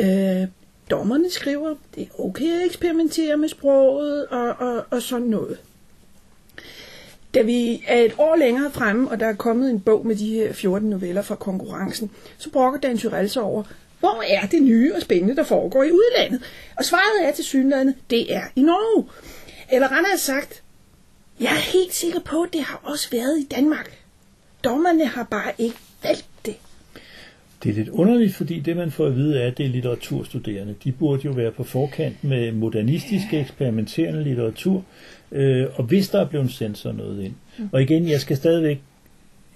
Øh, dommerne skriver, det er okay at eksperimentere med sproget og, og, og sådan noget. Da vi er et år længere fremme, og der er kommet en bog med de her 14 noveller fra konkurrencen, så brokker Dan Tyrell sig over, hvor er det nye og spændende, der foregår i udlandet? Og svaret er til synligheden, det er i Norge. Eller har sagt, jeg er helt sikker på, at det har også været i Danmark. Dommerne har bare ikke valgt det. Det er lidt underligt, fordi det man får at vide er, at det er litteraturstuderende. De burde jo være på forkant med modernistisk eksperimenterende litteratur, Øh, og hvis der er blevet sendt sådan noget ind, mm. og igen, jeg skal stadigvæk,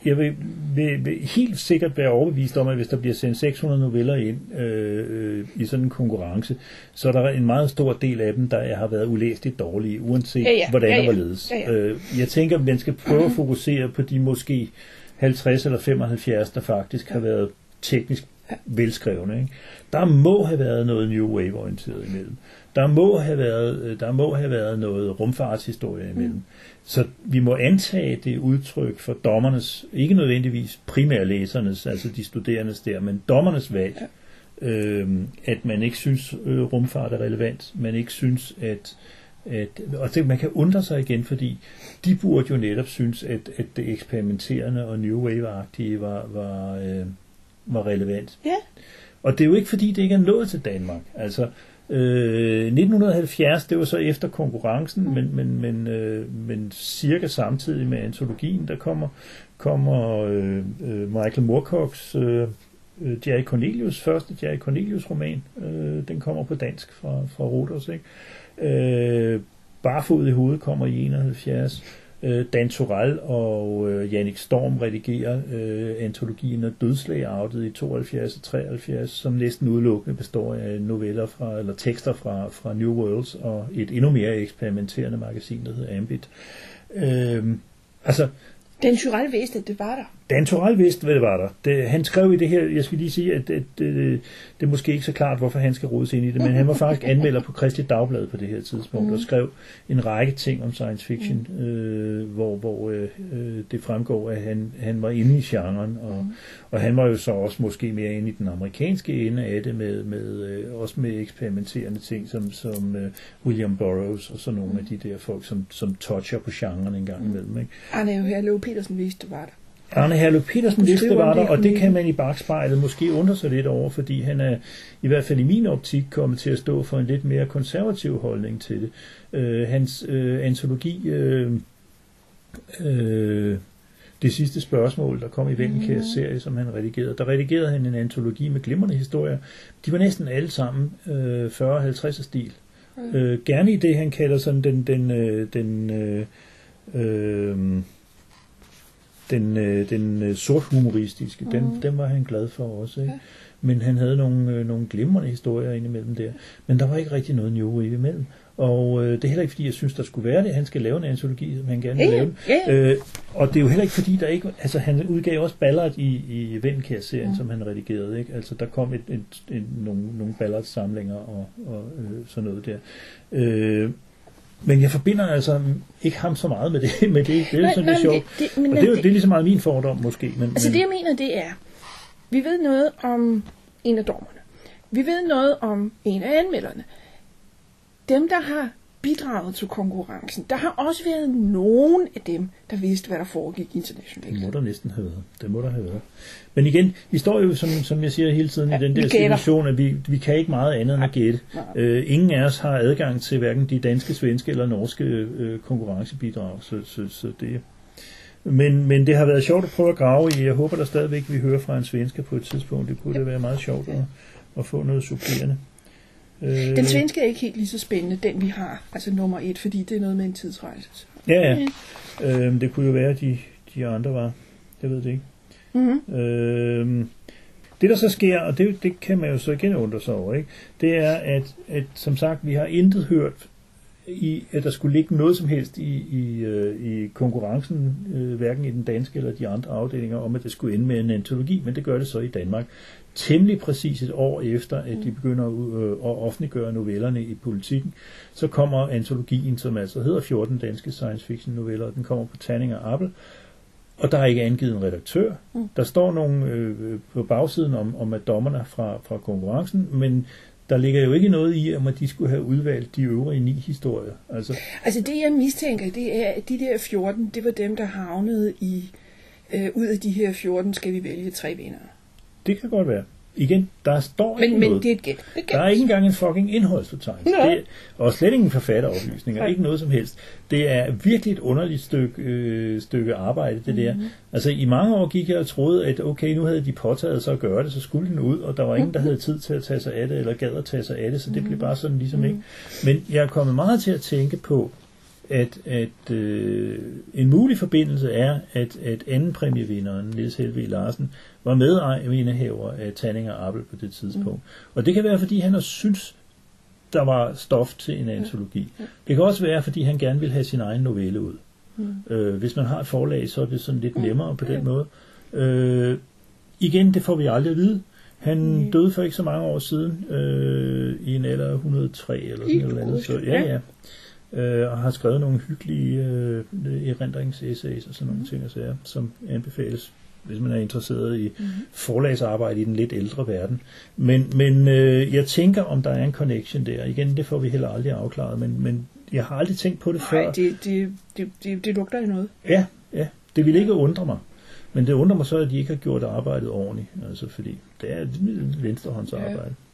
jeg vil, vil, vil helt sikkert være overbevist om, at hvis der bliver sendt 600 noveller ind øh, øh, i sådan en konkurrence, så er der en meget stor del af dem, der har været ulæstigt dårlige, uanset ja, ja. hvordan ja, ja. og hvorledes. Ja, ja. Øh, jeg tænker, at man skal prøve at fokusere på de måske 50 eller 75, der faktisk har været teknisk velskrevne. Ikke? Der må have været noget New Wave-orienteret imellem. Der må have været, øh, der må have været noget rumfartshistorie imellem. Mm. Så vi må antage det udtryk for dommernes, ikke nødvendigvis primærlæsernes, altså de studerendes der, men dommernes valg, ja. øh, at man ikke synes, øh, rumfart er relevant, man ikke synes, at at, og det, man kan undre sig igen, fordi de burde jo netop synes, at, at det eksperimenterende og New Wave-agtige var, var, øh, var relevant. Ja. Og det er jo ikke, fordi det ikke er nået til Danmark. Altså, øh, 1970, det var så efter konkurrencen, mm. men, men, men, øh, men cirka samtidig med antologien, der kommer, kommer øh, øh, Michael Moorcocks øh, øh Jerry Cornelius, første Jerry Cornelius roman, øh, den kommer på dansk fra, fra Rodos, ikke? Øh, Barfod i hovedet kommer i 71. Øh, Dan Torell og øh, Jannik Storm redigerer øh, antologien af Dødslag outet i 72 og 73, som næsten udelukkende består af noveller fra, eller tekster fra, fra New Worlds og et endnu mere eksperimenterende magasin, der hedder Ambit. Øh, altså, Dan Tyrell vidste, at det var der. Dan Torell vidste, hvad det var der. Det, han skrev i det her, jeg skal lige sige, at det, det, det, det er måske ikke så klart, hvorfor han skal rodes ind i det, men han var faktisk anmelder på Kristi Dagblad på det her tidspunkt, mm. og skrev en række ting om science fiction, mm. øh, hvor, hvor øh, det fremgår, at han, han var inde i genren, og, mm. og han var jo så også måske mere inde i den amerikanske ende af det, med, med, øh, også med eksperimenterende ting, som, som øh, William Burroughs og sådan nogle mm. af de der folk, som, som toucher på genren en gang imellem. Ikke? Arne jo her, Leo Petersen viste, det var der. Arne Herlø Petersen vidste, det var der, og det kan man i bagspejlet måske undre sig lidt over, fordi han er i hvert fald i min optik kommet til at stå for en lidt mere konservativ holdning til det. Øh, hans øh, antologi, øh, øh, det sidste spørgsmål, der kom i Vendelkærs mm. serie, som han redigerede, der redigerede han en antologi med glimrende historier. De var næsten alle sammen øh, 40-50 stil. Mm. Øh, gerne i det, han kalder sådan den, den, øh, den øh, øh, den, øh, den øh, sort humoristiske, mm. den, den var han glad for også. Ikke? Ja. Men han havde nogle, øh, nogle glimrende historier indimellem der. Men der var ikke rigtig noget New Wave imellem. Og øh, det er heller ikke, fordi jeg synes, der skulle være det. Han skal lave en antologi, som han gerne vil lave. Ja. Øh, og det er jo heller ikke, fordi der ikke... Altså, han udgav også Ballard i, i Vendkær-serien, ja. som han redigerede. Ikke? Altså, der kom et, et, et, nogle, nogle Ballard-samlinger og, og øh, sådan noget der. Øh, men jeg forbinder altså ikke ham så meget med det. Med det. det er nej, sådan, er sjovt. Det, det, men, og det, er, det, det er lige så meget min fordom måske. Men, altså men, det jeg mener, det er, vi ved noget om en af dommerne. Vi ved noget om en af anmelderne. Dem, der har bidraget til konkurrencen. Der har også været nogen af dem, der vidste, hvad der foregik internationalt. Det må der næsten have været. Det må der have været. Men igen, vi står jo, som, som jeg siger hele tiden, ja, i den der situation, at vi, vi kan ikke meget andet end at gætte. Øh, ingen af os har adgang til hverken de danske, svenske eller norske øh, konkurrencebidrag, så, så, så det men, men det har været sjovt at prøve at grave i. Jeg håber der stadigvæk, vi hører fra en svenske på et tidspunkt. Det kunne ja. det være meget sjovt at, at få noget supplerende. Øh, den svenske er ikke helt lige så spændende, den vi har, altså nummer et, fordi det er noget med en tidsrejse. Ja, ja. Øh, det kunne jo være, at de, de andre var. Jeg ved det ikke. Mm-hmm. Øh, det der så sker, og det, det kan man jo så igen undre sig over, ikke? det er, at, at som sagt, vi har intet hørt i, at der skulle ligge noget som helst i, i, øh, i konkurrencen, øh, hverken i den danske eller de andre afdelinger, om at det skulle ende med en antologi, men det gør det så i Danmark temmelig præcis et år efter, at de begynder at, at offentliggøre novellerne i politikken, så kommer antologien, som altså hedder 14 danske science fiction noveller, og den kommer på Tanning og Apple, og der er ikke angivet en redaktør. Mm. Der står nogen øh, på bagsiden om, om at dommerne fra, fra konkurrencen, men der ligger jo ikke noget i, om at de skulle have udvalgt de øvrige ni historier. Altså, altså det jeg mistænker, det er, at de der 14, det var dem, der havnede i, øh, ud af de her 14 skal vi vælge tre vinder. Det kan godt være. Igen, der står men, ikke men noget. det er et gæt. Der er ikke engang en fucking indholdsfortegnelse. Det er, og slet ingen forfatteroplysninger, ikke noget som helst. Det er virkelig et underligt stykke, øh, stykke arbejde, det mm-hmm. der. Mhm. Altså i mange år gik jeg og troede, at okay, nu havde de påtaget sig at gøre det, så skulle den ud, og der var ingen, der havde tid til at tage sig af det, eller gad at tage sig af det, så det mm-hmm. blev bare sådan ligesom mm-hmm. ikke. Men jeg er kommet meget til at tænke på, at, at øh, en mulig forbindelse er, at, at anden præmievinderen, Niels Helve Larsen, var medindehaver af Tanning og Appel på det tidspunkt. Mm. Og det kan være, fordi han har synes, der var stof til en antologi. Ja. Det kan også være, fordi han gerne vil have sin egen novelle ud. Mm. Øh, hvis man har et forlag, så er det sådan lidt nemmere på den måde. Øh, igen, det får vi aldrig at vide. Han Mm. døde for ikke så mange år siden, øh, i en alder af 103 eller sådan noget. Så, ja, ja. Øh, og har skrevet nogle hyggelige øh, erindringsessays og sådan nogle ting og sager, som anbefales, hvis man er interesseret i Mm. forlagsarbejde i den lidt ældre verden. Men, men øh, jeg tænker, om der er en connection der. Igen, det får vi heller aldrig afklaret, men, men jeg har aldrig tænkt på det før. Nej, det, det, det, det, det lugter af noget. Ja, ja. Det ville ikke undre mig. Men det undrer mig så, at de ikke har gjort arbejdet ordentligt. Altså, fordi det er venstrehåndsarbejde. Ja.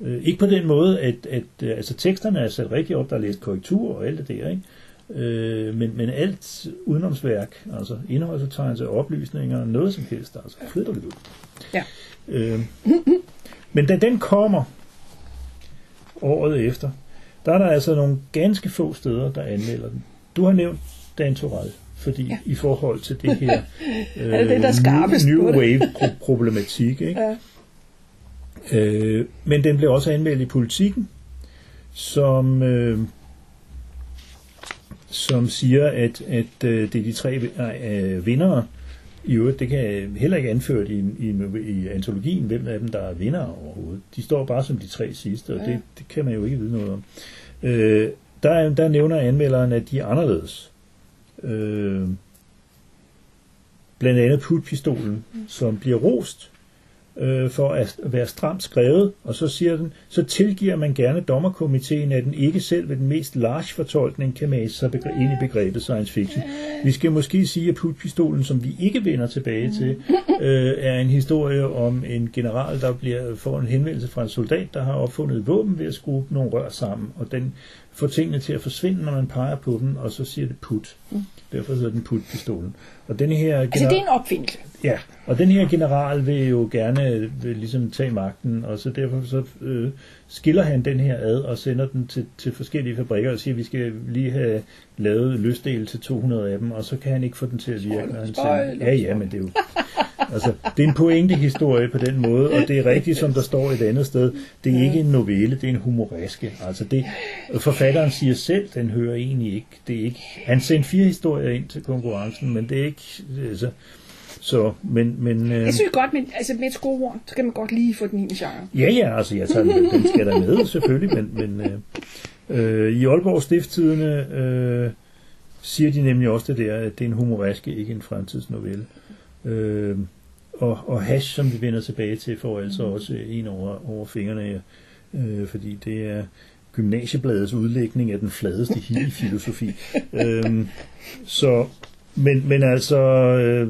Øh, ikke på den måde, at, at øh, altså, teksterne er sat rigtig op, der er læst korrektur og alt det der, ikke? Øh, men, men alt udenomsværk, altså indholdsbetegnelse, oplysninger, noget som helst, altså flytter det ud. Ja. Øh, men da den kommer året efter, der er der altså nogle ganske få steder, der anmelder den. Du har nævnt Dan Torell, fordi ja. I forhold til det her øh, den, der er new, på new det. wave pro- problematik, ikke? Ja. Øh, men den blev også anmeldt i politikken, som, øh, som siger, at, at øh, det er de tre øh, vindere. I øvrigt, det kan jeg heller ikke anført i, i, i antologien, hvem af dem, der er vinder overhovedet. De står bare som de tre sidste, og Ja. det, det kan man jo ikke vide noget om. Øh, der, er- der nævner anmelderen, at de er anderledes. Øh, blandt andet putpistolen, som bliver rost øh, for at være stramt skrevet, og så siger den, så tilgiver man gerne dommerkomiteen, at den ikke selv ved den mest large fortolkning kan mase sig begre- ind i begrebet science fiction. Vi skal måske sige, at putpistolen, som vi ikke vender tilbage til, øh, er en historie om en general, der bliver, får en henvendelse fra en soldat, der har opfundet våben ved at skrue nogle rør sammen, og den får tingene til at forsvinde, når man peger på den, og så siger det put. Derfor hedder den putpistolen. Og den her Altså, det er en opfindelse. Ja, og den her general vil jo gerne vil ligesom tage magten, og så derfor så øh, skiller han den her ad og sender den til, til forskellige fabrikker og siger, at vi skal lige have lavet løsdel til 200 af dem, og så kan han ikke få den til at virke, når han sender. Ja, ja, men det er jo... Altså, det er en pointehistorie på den måde, og det er rigtigt, som der står et andet sted. Det er ikke en novelle, det er en humoreske. Altså, det, forfatteren siger selv, den hører egentlig ikke. Det er ikke han sendte fire historier ind til konkurrencen, men det er ikke... Altså, så, men, men, øh, Jeg synes godt, men altså, med et skohorn, så kan man godt lige få den i en genre. Ja, ja, altså jeg tager den, den skal der med, selvfølgelig, men, men øh, øh, i Aalborg Stifttidene øh, siger de nemlig også det der, at det er en humoreske, ikke en fremtidsnovelle. Øh, og, og hash, som vi vender tilbage til, får altså også en over, over fingrene øh, fordi det er gymnasiebladets udlægning af den fladeste hippie-filosofi. øh, så, men, men altså, øh,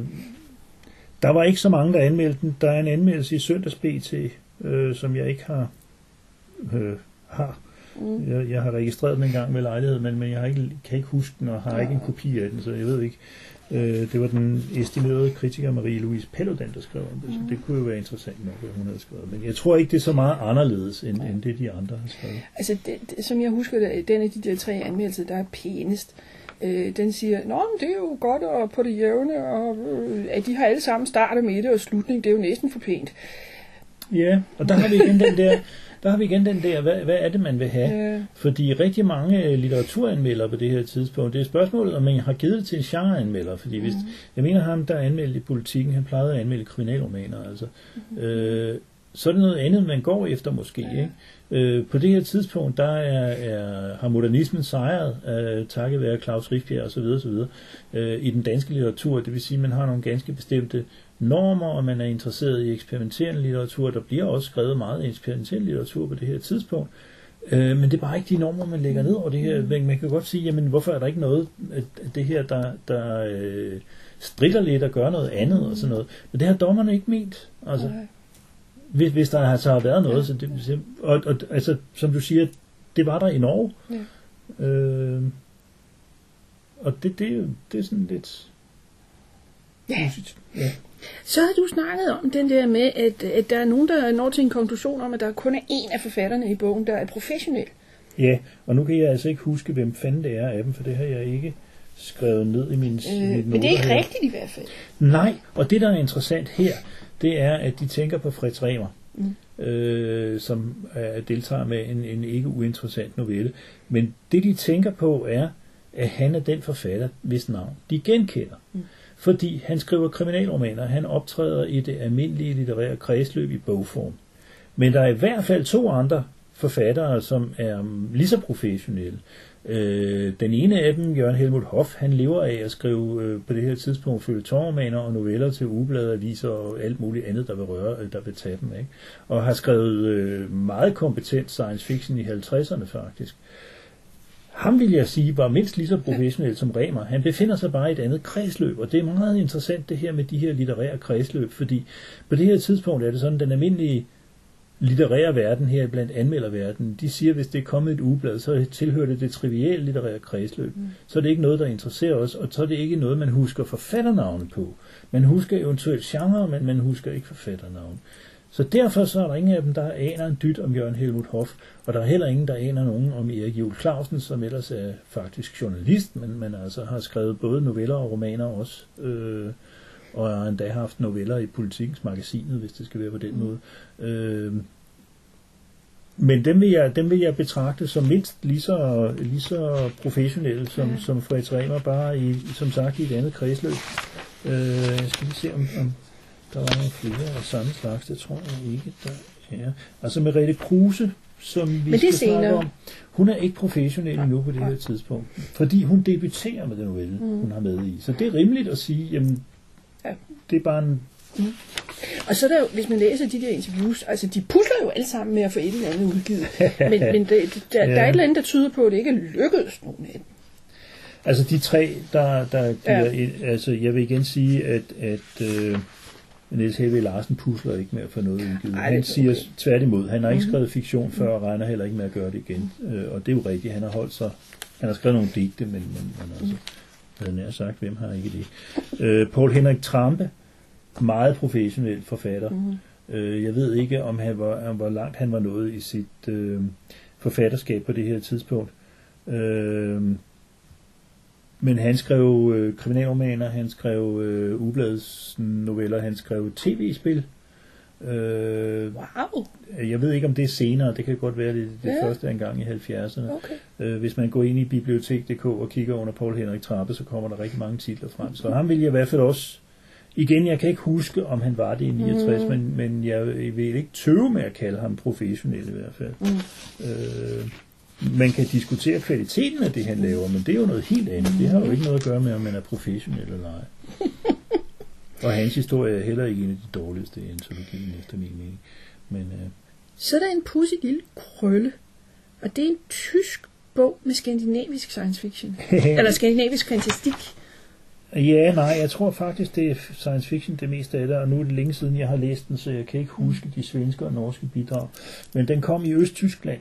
der var ikke så mange, der anmeldte den. Der er en anmeldelse i søndags BT, øh, som jeg ikke har, øh, har. Mm. Jeg, jeg har registreret den en gang ved lejlighed, men, men jeg har ikke, kan ikke huske den, og har ikke en kopi af den, så jeg ved ikke. Øh, det var den estimerede kritiker Marie-Louise Paludan, der skrev om det, så det kunne jo være interessant nok, hvad hun havde skrevet. Men jeg tror ikke, det er så meget anderledes, end, end det de andre har skrevet. Altså, det, det, som jeg husker det, den af de der tre anmeldelser, der er pænest, øh, den siger, Nå, men det er jo godt og på det jævne, og øh, at de har alle sammen start og midte og slutning, det er jo næsten for pænt. Ja, og der har vi igen den der, der har vi igen den der, hvad, hvad er det, man vil have? Øh, Fordi rigtig mange øh, litteraturanmeldere på det her tidspunkt, det er spørgsmålet, om man har givet til en genreanmelder. Fordi hvis, jeg mener ham, der anmeldte i politikken, han plejede at anmelde kriminalromaner. Altså. Øh, så er det noget andet, man går efter måske. Ikke? Øh, på det her tidspunkt, der er, er, har modernismen sejret, øh, takket være Claus Riffbjerg osv. osv. Øh, i den danske litteratur. Det vil sige, at man har nogle ganske bestemte normer, og man er interesseret i eksperimenterende litteratur. Der bliver også skrevet meget eksperimenterende litteratur på det her tidspunkt. Øh, men det er bare ikke de normer, man lægger ned over det her. Men man kan godt sige, jamen hvorfor er der ikke noget af det her, der, der øh, stritter lidt og gør noget andet og sådan noget. Men det har dommerne ikke ment. Altså, nej. Hvis, hvis der altså har været noget. Så det, og, og altså, som du siger, det var der i Norge. Ja. Øh, og det, det, er det er sådan lidt... Ja. Ja. Så har du snakket om den der med, at, at der er nogen, der når til en konklusion om, at der kun er en af forfatterne i bogen, der er professionel. ja, og nu kan jeg altså ikke huske, hvem fanden det er af dem, for det har jeg ikke skrevet ned i min Øh, mine men det er ikke her. rigtigt i hvert fald. Nej, og det der er interessant her, det er, at de tænker på Fritz Remer, mm. øh, som er, deltager med en, en ikke uinteressant novelle. Men det de tænker på er, at han er den forfatter, hvis navn de genkender. Mm. Fordi han skriver kriminalromaner, han optræder i det almindelige litterære kredsløb i bogform. Men der er i hvert fald to andre forfattere, som er lige så professionelle. Øh, den ene af dem, Jørgen Helmut Hoff, han lever af at skrive øh, på det her tidspunkt følgetårromaner og noveller til ugeblade, aviser og alt muligt andet, der vil røre, øh, der vil tage dem. Ikke? Og har skrevet øh, meget kompetent science fiction i 50'erne faktisk. Ham vil jeg sige var mindst lige så professionel som Remer. Han befinder sig bare i et andet kredsløb, og det er meget interessant det her med de her litterære kredsløb, fordi på det her tidspunkt er det sådan, den almindelige litterære verden her, blandt anmelderverdenen, de siger, at hvis det er kommet et ugeblad, så tilhører det det trivielle litterære kredsløb. Mm. Så er det ikke noget, der interesserer os, og så er det ikke noget, man husker forfatternavne på. Man husker eventuelt genre, men man husker ikke forfatternavne. Så derfor så er der ingen af dem, der aner en dyt om Jørgen Helmut Hoff, og der er heller ingen, der aner nogen om Erik Juhl Clausen, som ellers er faktisk journalist, men man altså har skrevet både noveller og romaner også. Øh, og har endda haft noveller i Politikens magasinet, hvis det skal være på den mm. måde. Øh, men dem vil, jeg, dem vil jeg betragte som mindst lige så, lige så professionelle som, ja. som Fritz Remer, bare i, som sagt i et andet kredsløb. Øh, jeg skal lige se, om, om der var nogle flere af samme slags. Det tror jeg ikke, der er. Altså med Rette Kruse, som vi Men det skal snakke om. Hun er ikke professionel endnu på det her tidspunkt, fordi hun debuterer med den novelle, mm. hun har med i. Så det er rimeligt at sige, jamen Ja. Det er bare en... Mm. Og så er der jo, hvis man læser de der interviews, altså de pusler jo alle sammen med at få et eller andet udgivet. men, men det, der, ja. der er et eller andet, der tyder på, at det ikke er lykkedes nogen af dem. Altså de tre, der, der giver ja. et, altså jeg vil igen sige, at, at uh, Niels H.V. Larsen pusler ikke med at få noget udgivet. Ej, han siger okay. tværtimod, han har ikke mm-hmm. skrevet fiktion før, og regner heller ikke med at gøre det igen. Uh, og det er jo rigtigt, han har holdt sig, han har skrevet nogle digte, men, men, men altså, mm havde nær sagt, hvem har ikke det. Øh, Paul Henrik Trampe, meget professionel forfatter. Mm. Øh, jeg ved ikke, om han var, hvor langt han var nået i sit øh, forfatterskab på det her tidspunkt. Øh, men han skrev øh, kriminalromaner, han skrev øh, ubladets noveller, han skrev tv-spil. Øh, wow. Jeg ved ikke, om det er senere. Det kan godt være, det, det ja. første en gang i 70'erne. Okay. Øh, hvis man går ind i bibliotek.dk og kigger under Paul Henrik Trappe, så kommer der rigtig mange titler frem. Så ham vil jeg i hvert fald også... Igen, jeg kan ikke huske, om han var det i 69, mm. men, men jeg vil ikke tøve med at kalde ham professionel i hvert fald. Mm. Øh, man kan diskutere kvaliteten af det, han laver, men det er jo noget helt andet. Det har jo ikke noget at gøre med, om man er professionel eller ej. Og hans historie er heller ikke en af de dårligste i antologien, efter min mening. Men, øh... Så er der en pussy lille krølle, og det er en tysk bog med skandinavisk science fiction. Eller skandinavisk fantastik. Ja, nej, jeg tror faktisk, det er science fiction det meste af det, og nu er det længe siden, jeg har læst den, så jeg kan ikke huske de svenske og norske bidrag. Men den kom i Øst-Tyskland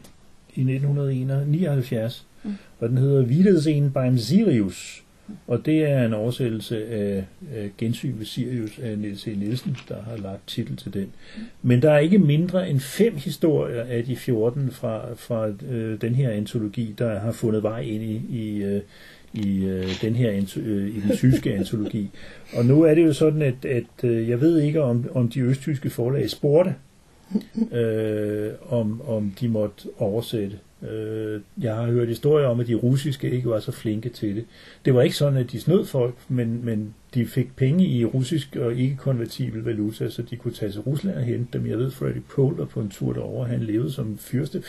i 1979, mm. og den hedder Wiedersehen beim Sirius, og det er en oversættelse af, af Gensyn ved Sirius af Niels E. Nielsen, der har lagt titel til den. Men der er ikke mindre end fem historier af de 14 fra, fra øh, den her antologi, der har fundet vej ind i, i, øh, i øh, den her øh, i den tyske antologi. Og nu er det jo sådan, at, at øh, jeg ved ikke, om, om de østtyske forlag spurgte, øh, om, om de måtte oversætte Øh, jeg har hørt historier om, at de russiske ikke var så flinke til det. Det var ikke sådan, at de snød folk, men, men de fik penge i russisk og ikke konvertibel valuta, så de kunne tage til Rusland og hente dem. Jeg ved, Freddy Polder på en tur derover, han levede som fyrste,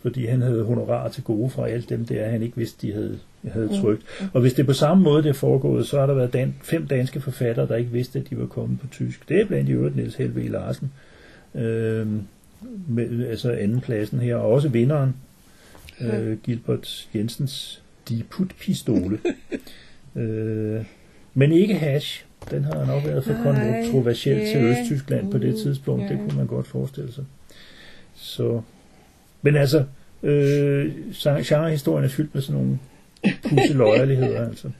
fordi han havde honorar til gode fra alt dem der, han ikke vidste, de havde, havde mm. trykt. Mm. Og hvis det er på samme måde, det er foregået, så har der været dan- fem danske forfattere, der ikke vidste, at de var kommet på tysk. Det er blandt i øvrigt Niels Helve Larsen. Øh, med, altså andenpladsen her, og også vinderen, øh, Gilbert Jensens Diput-pistole. øh, men ikke hash. Den har nok været for kontroversiel yeah. til Østtyskland på det tidspunkt. Yeah. Det kunne man godt forestille sig. Så, men altså, øh, genrehistorien er fyldt med sådan nogle pusseløjerligheder, altså.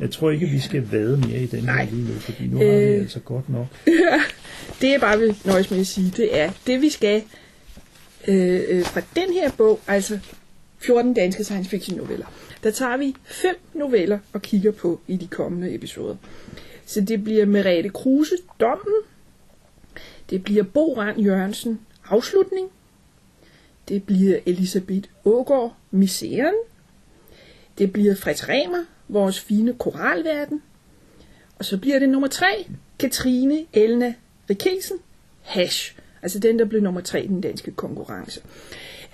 Jeg tror ikke, vi skal vade mere i den her lige nu, fordi nu har vi øh. altså godt nok. det jeg bare vil nøjes med at sige, det er, det vi skal øh, øh, fra den her bog, altså 14 danske science fiction noveller, der tager vi fem noveller og kigger på i de kommende episoder. Så det bliver Merete Kruse, Dommen. Det bliver Bo Rand Jørgensen, Afslutning. Det bliver Elisabeth Ågaard, Miseren. Det bliver Fritz Remer, vores fine koralverden. Og så bliver det nummer tre, Katrine Elna Rikkelsen, Hash. Altså den, der blev nummer tre i den danske konkurrence.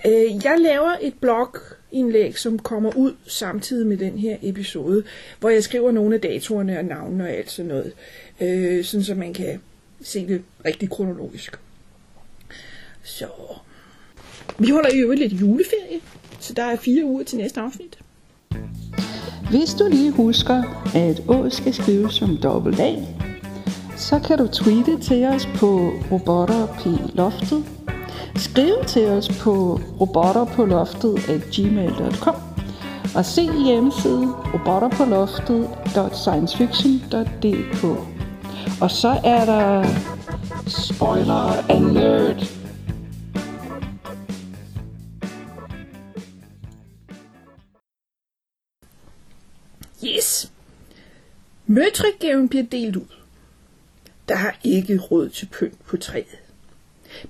Øh, Jeg laver et blogindlæg, som kommer ud samtidig med den her episode, hvor jeg skriver nogle af datorerne og navnene og alt sådan noget, øh, sådan så man kan se det rigtig kronologisk. Så vi holder i øvrigt lidt juleferie, så der er fire uger til næste afsnit. Hvis du lige husker, at Å skal skrives som dobbelt A, så kan du tweete til os på robotter på loftet. skrive til os på robotterpåloftet@gmail.com og se hjemmesiden robotterpåloftet.sciencefiction.dk. Og så er der spoiler alert. Yes! Møtrikgaven bliver delt ud. Der har ikke råd til pynt på træet.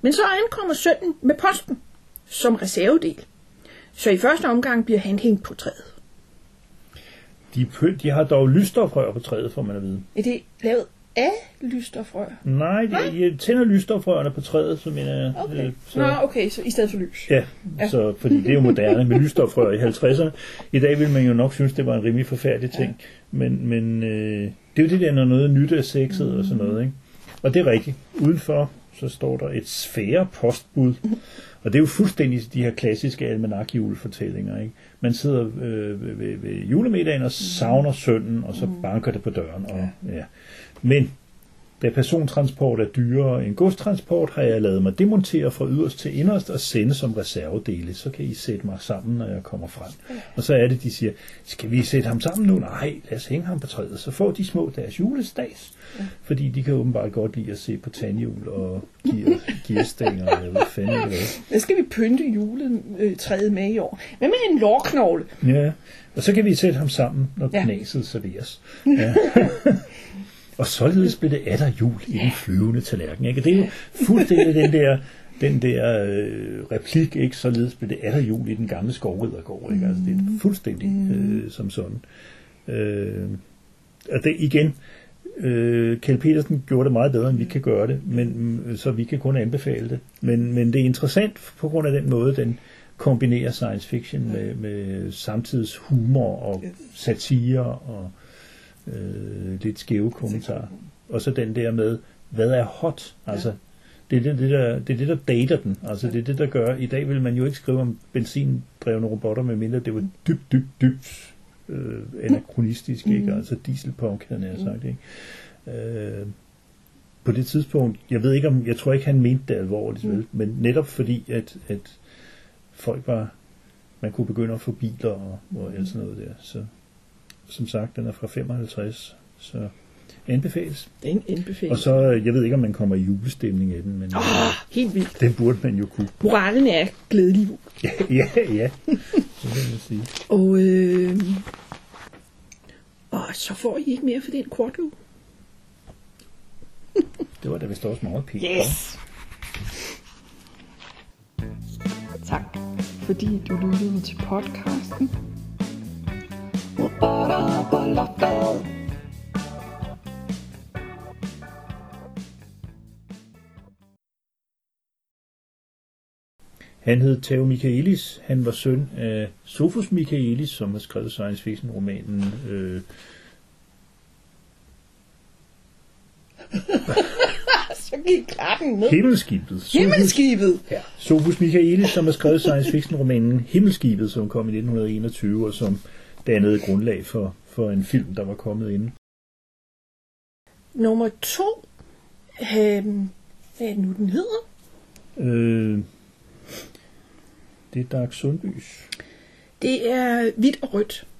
Men så ankommer sønnen med posten som reservedel. Så i første omgang bliver han hængt på træet. De, pø- de har dog lysstofrør på træet, får man at vide. Er det lavet af lysstofrør? Nej, de, de tænder lysstofrørene på træet, så mener jeg. Okay. øh, Så... Nå, okay, så i stedet for lys. Ja, så, fordi det er jo moderne med lysstofrør i 50'erne. I dag vil man jo nok synes, det var en rimelig forfærdelig ting. Ja. Men, men øh, det er jo det der, når noget nyt er sexet og sådan noget. Ikke? Og det er rigtigt. Udenfor så står der et sfære postbud. Og det er jo fuldstændig de her klassiske almanak-julefortællinger. Ikke? Man sidder øh, ved, ved, ved julemiddagen og savner sønnen, og så banker det på døren. Og, ja. Men da persontransport er dyrere end godstransport, har jeg lavet mig demontere fra yderst til inderst og sende som reservedele. Så kan I sætte mig sammen, når jeg kommer frem. Og så er det, de siger, skal vi sætte ham sammen nu? Nej, lad os hænge ham på træet. Så får de små deres julestads. Fordi de kan åbenbart godt lide at se på tandhjul og gear, gearstænger. og Jeg ved fandme ikke hvad. Hvad skal vi pynte juletræet med i år? Hvad med en lårknogle? Ja, og så kan vi sætte ham sammen, når Ja. knaset serveres. Ja. Og således blev det atter jul i den flyvende tallerken. Ikke? Det er jo fuldstændig den der, den der øh, replik, ikke? således blev det atter jul i den gamle skovriddergård. Ikke? Altså, det er fuldstændig øh, som sådan. Øh, og det igen, øh, Kjeld Petersen gjorde det meget bedre, end vi kan gøre det, men, mm, så vi kan kun anbefale det. Men, men det er interessant på grund af den måde, den kombinerer science fiction med, med samtids humor og satire og øh, lidt skæve kommentarer. Og så den der med, hvad er hot? Altså, det er det, det, der, det er det, der dater den. Altså, det er det, der gør... I dag vil man jo ikke skrive om benzindrevne robotter, medmindre det var dybt, dybt, dybt øh, anachronistisk, ikke? Altså dieselpunk, havde jeg sagt, ikke? Øh, på det tidspunkt, jeg ved ikke om, jeg tror ikke, han mente det alvorligt, vel? Men netop fordi, at, at folk var, man kunne begynde at få biler og, og alt sådan noget der, så som sagt, den er fra 55, så anbefales. Det er en anbefaling. Og så, jeg ved ikke, om man kommer i julestemning af den, men Åh, helt vildt. den burde man jo kunne. Moralen er glædelig jul. Ja, ja, ja. Så vil jeg sige. Og, øh, og så får I ikke mere for den kortlue. Det var da vist også meget pænt. Yes! Tak, fordi du lyttede til podcasten. Han hed Theo Michaelis. Han var søn af Sofus Michaelis, som har skrevet science fiction romanen øh, Så gik klappen ned. Himmelskibet. Sofus, Himmelskibet! ja, Sofus Michaelis, som har skrevet science fiction romanen Himmelskibet, som kom i 1921, og som dannede grundlag for, for en film, der var kommet inden. Nummer to. Øh, hvad er det nu, den hedder? Øh, det er Dag Sundbys. Det er hvidt og rødt.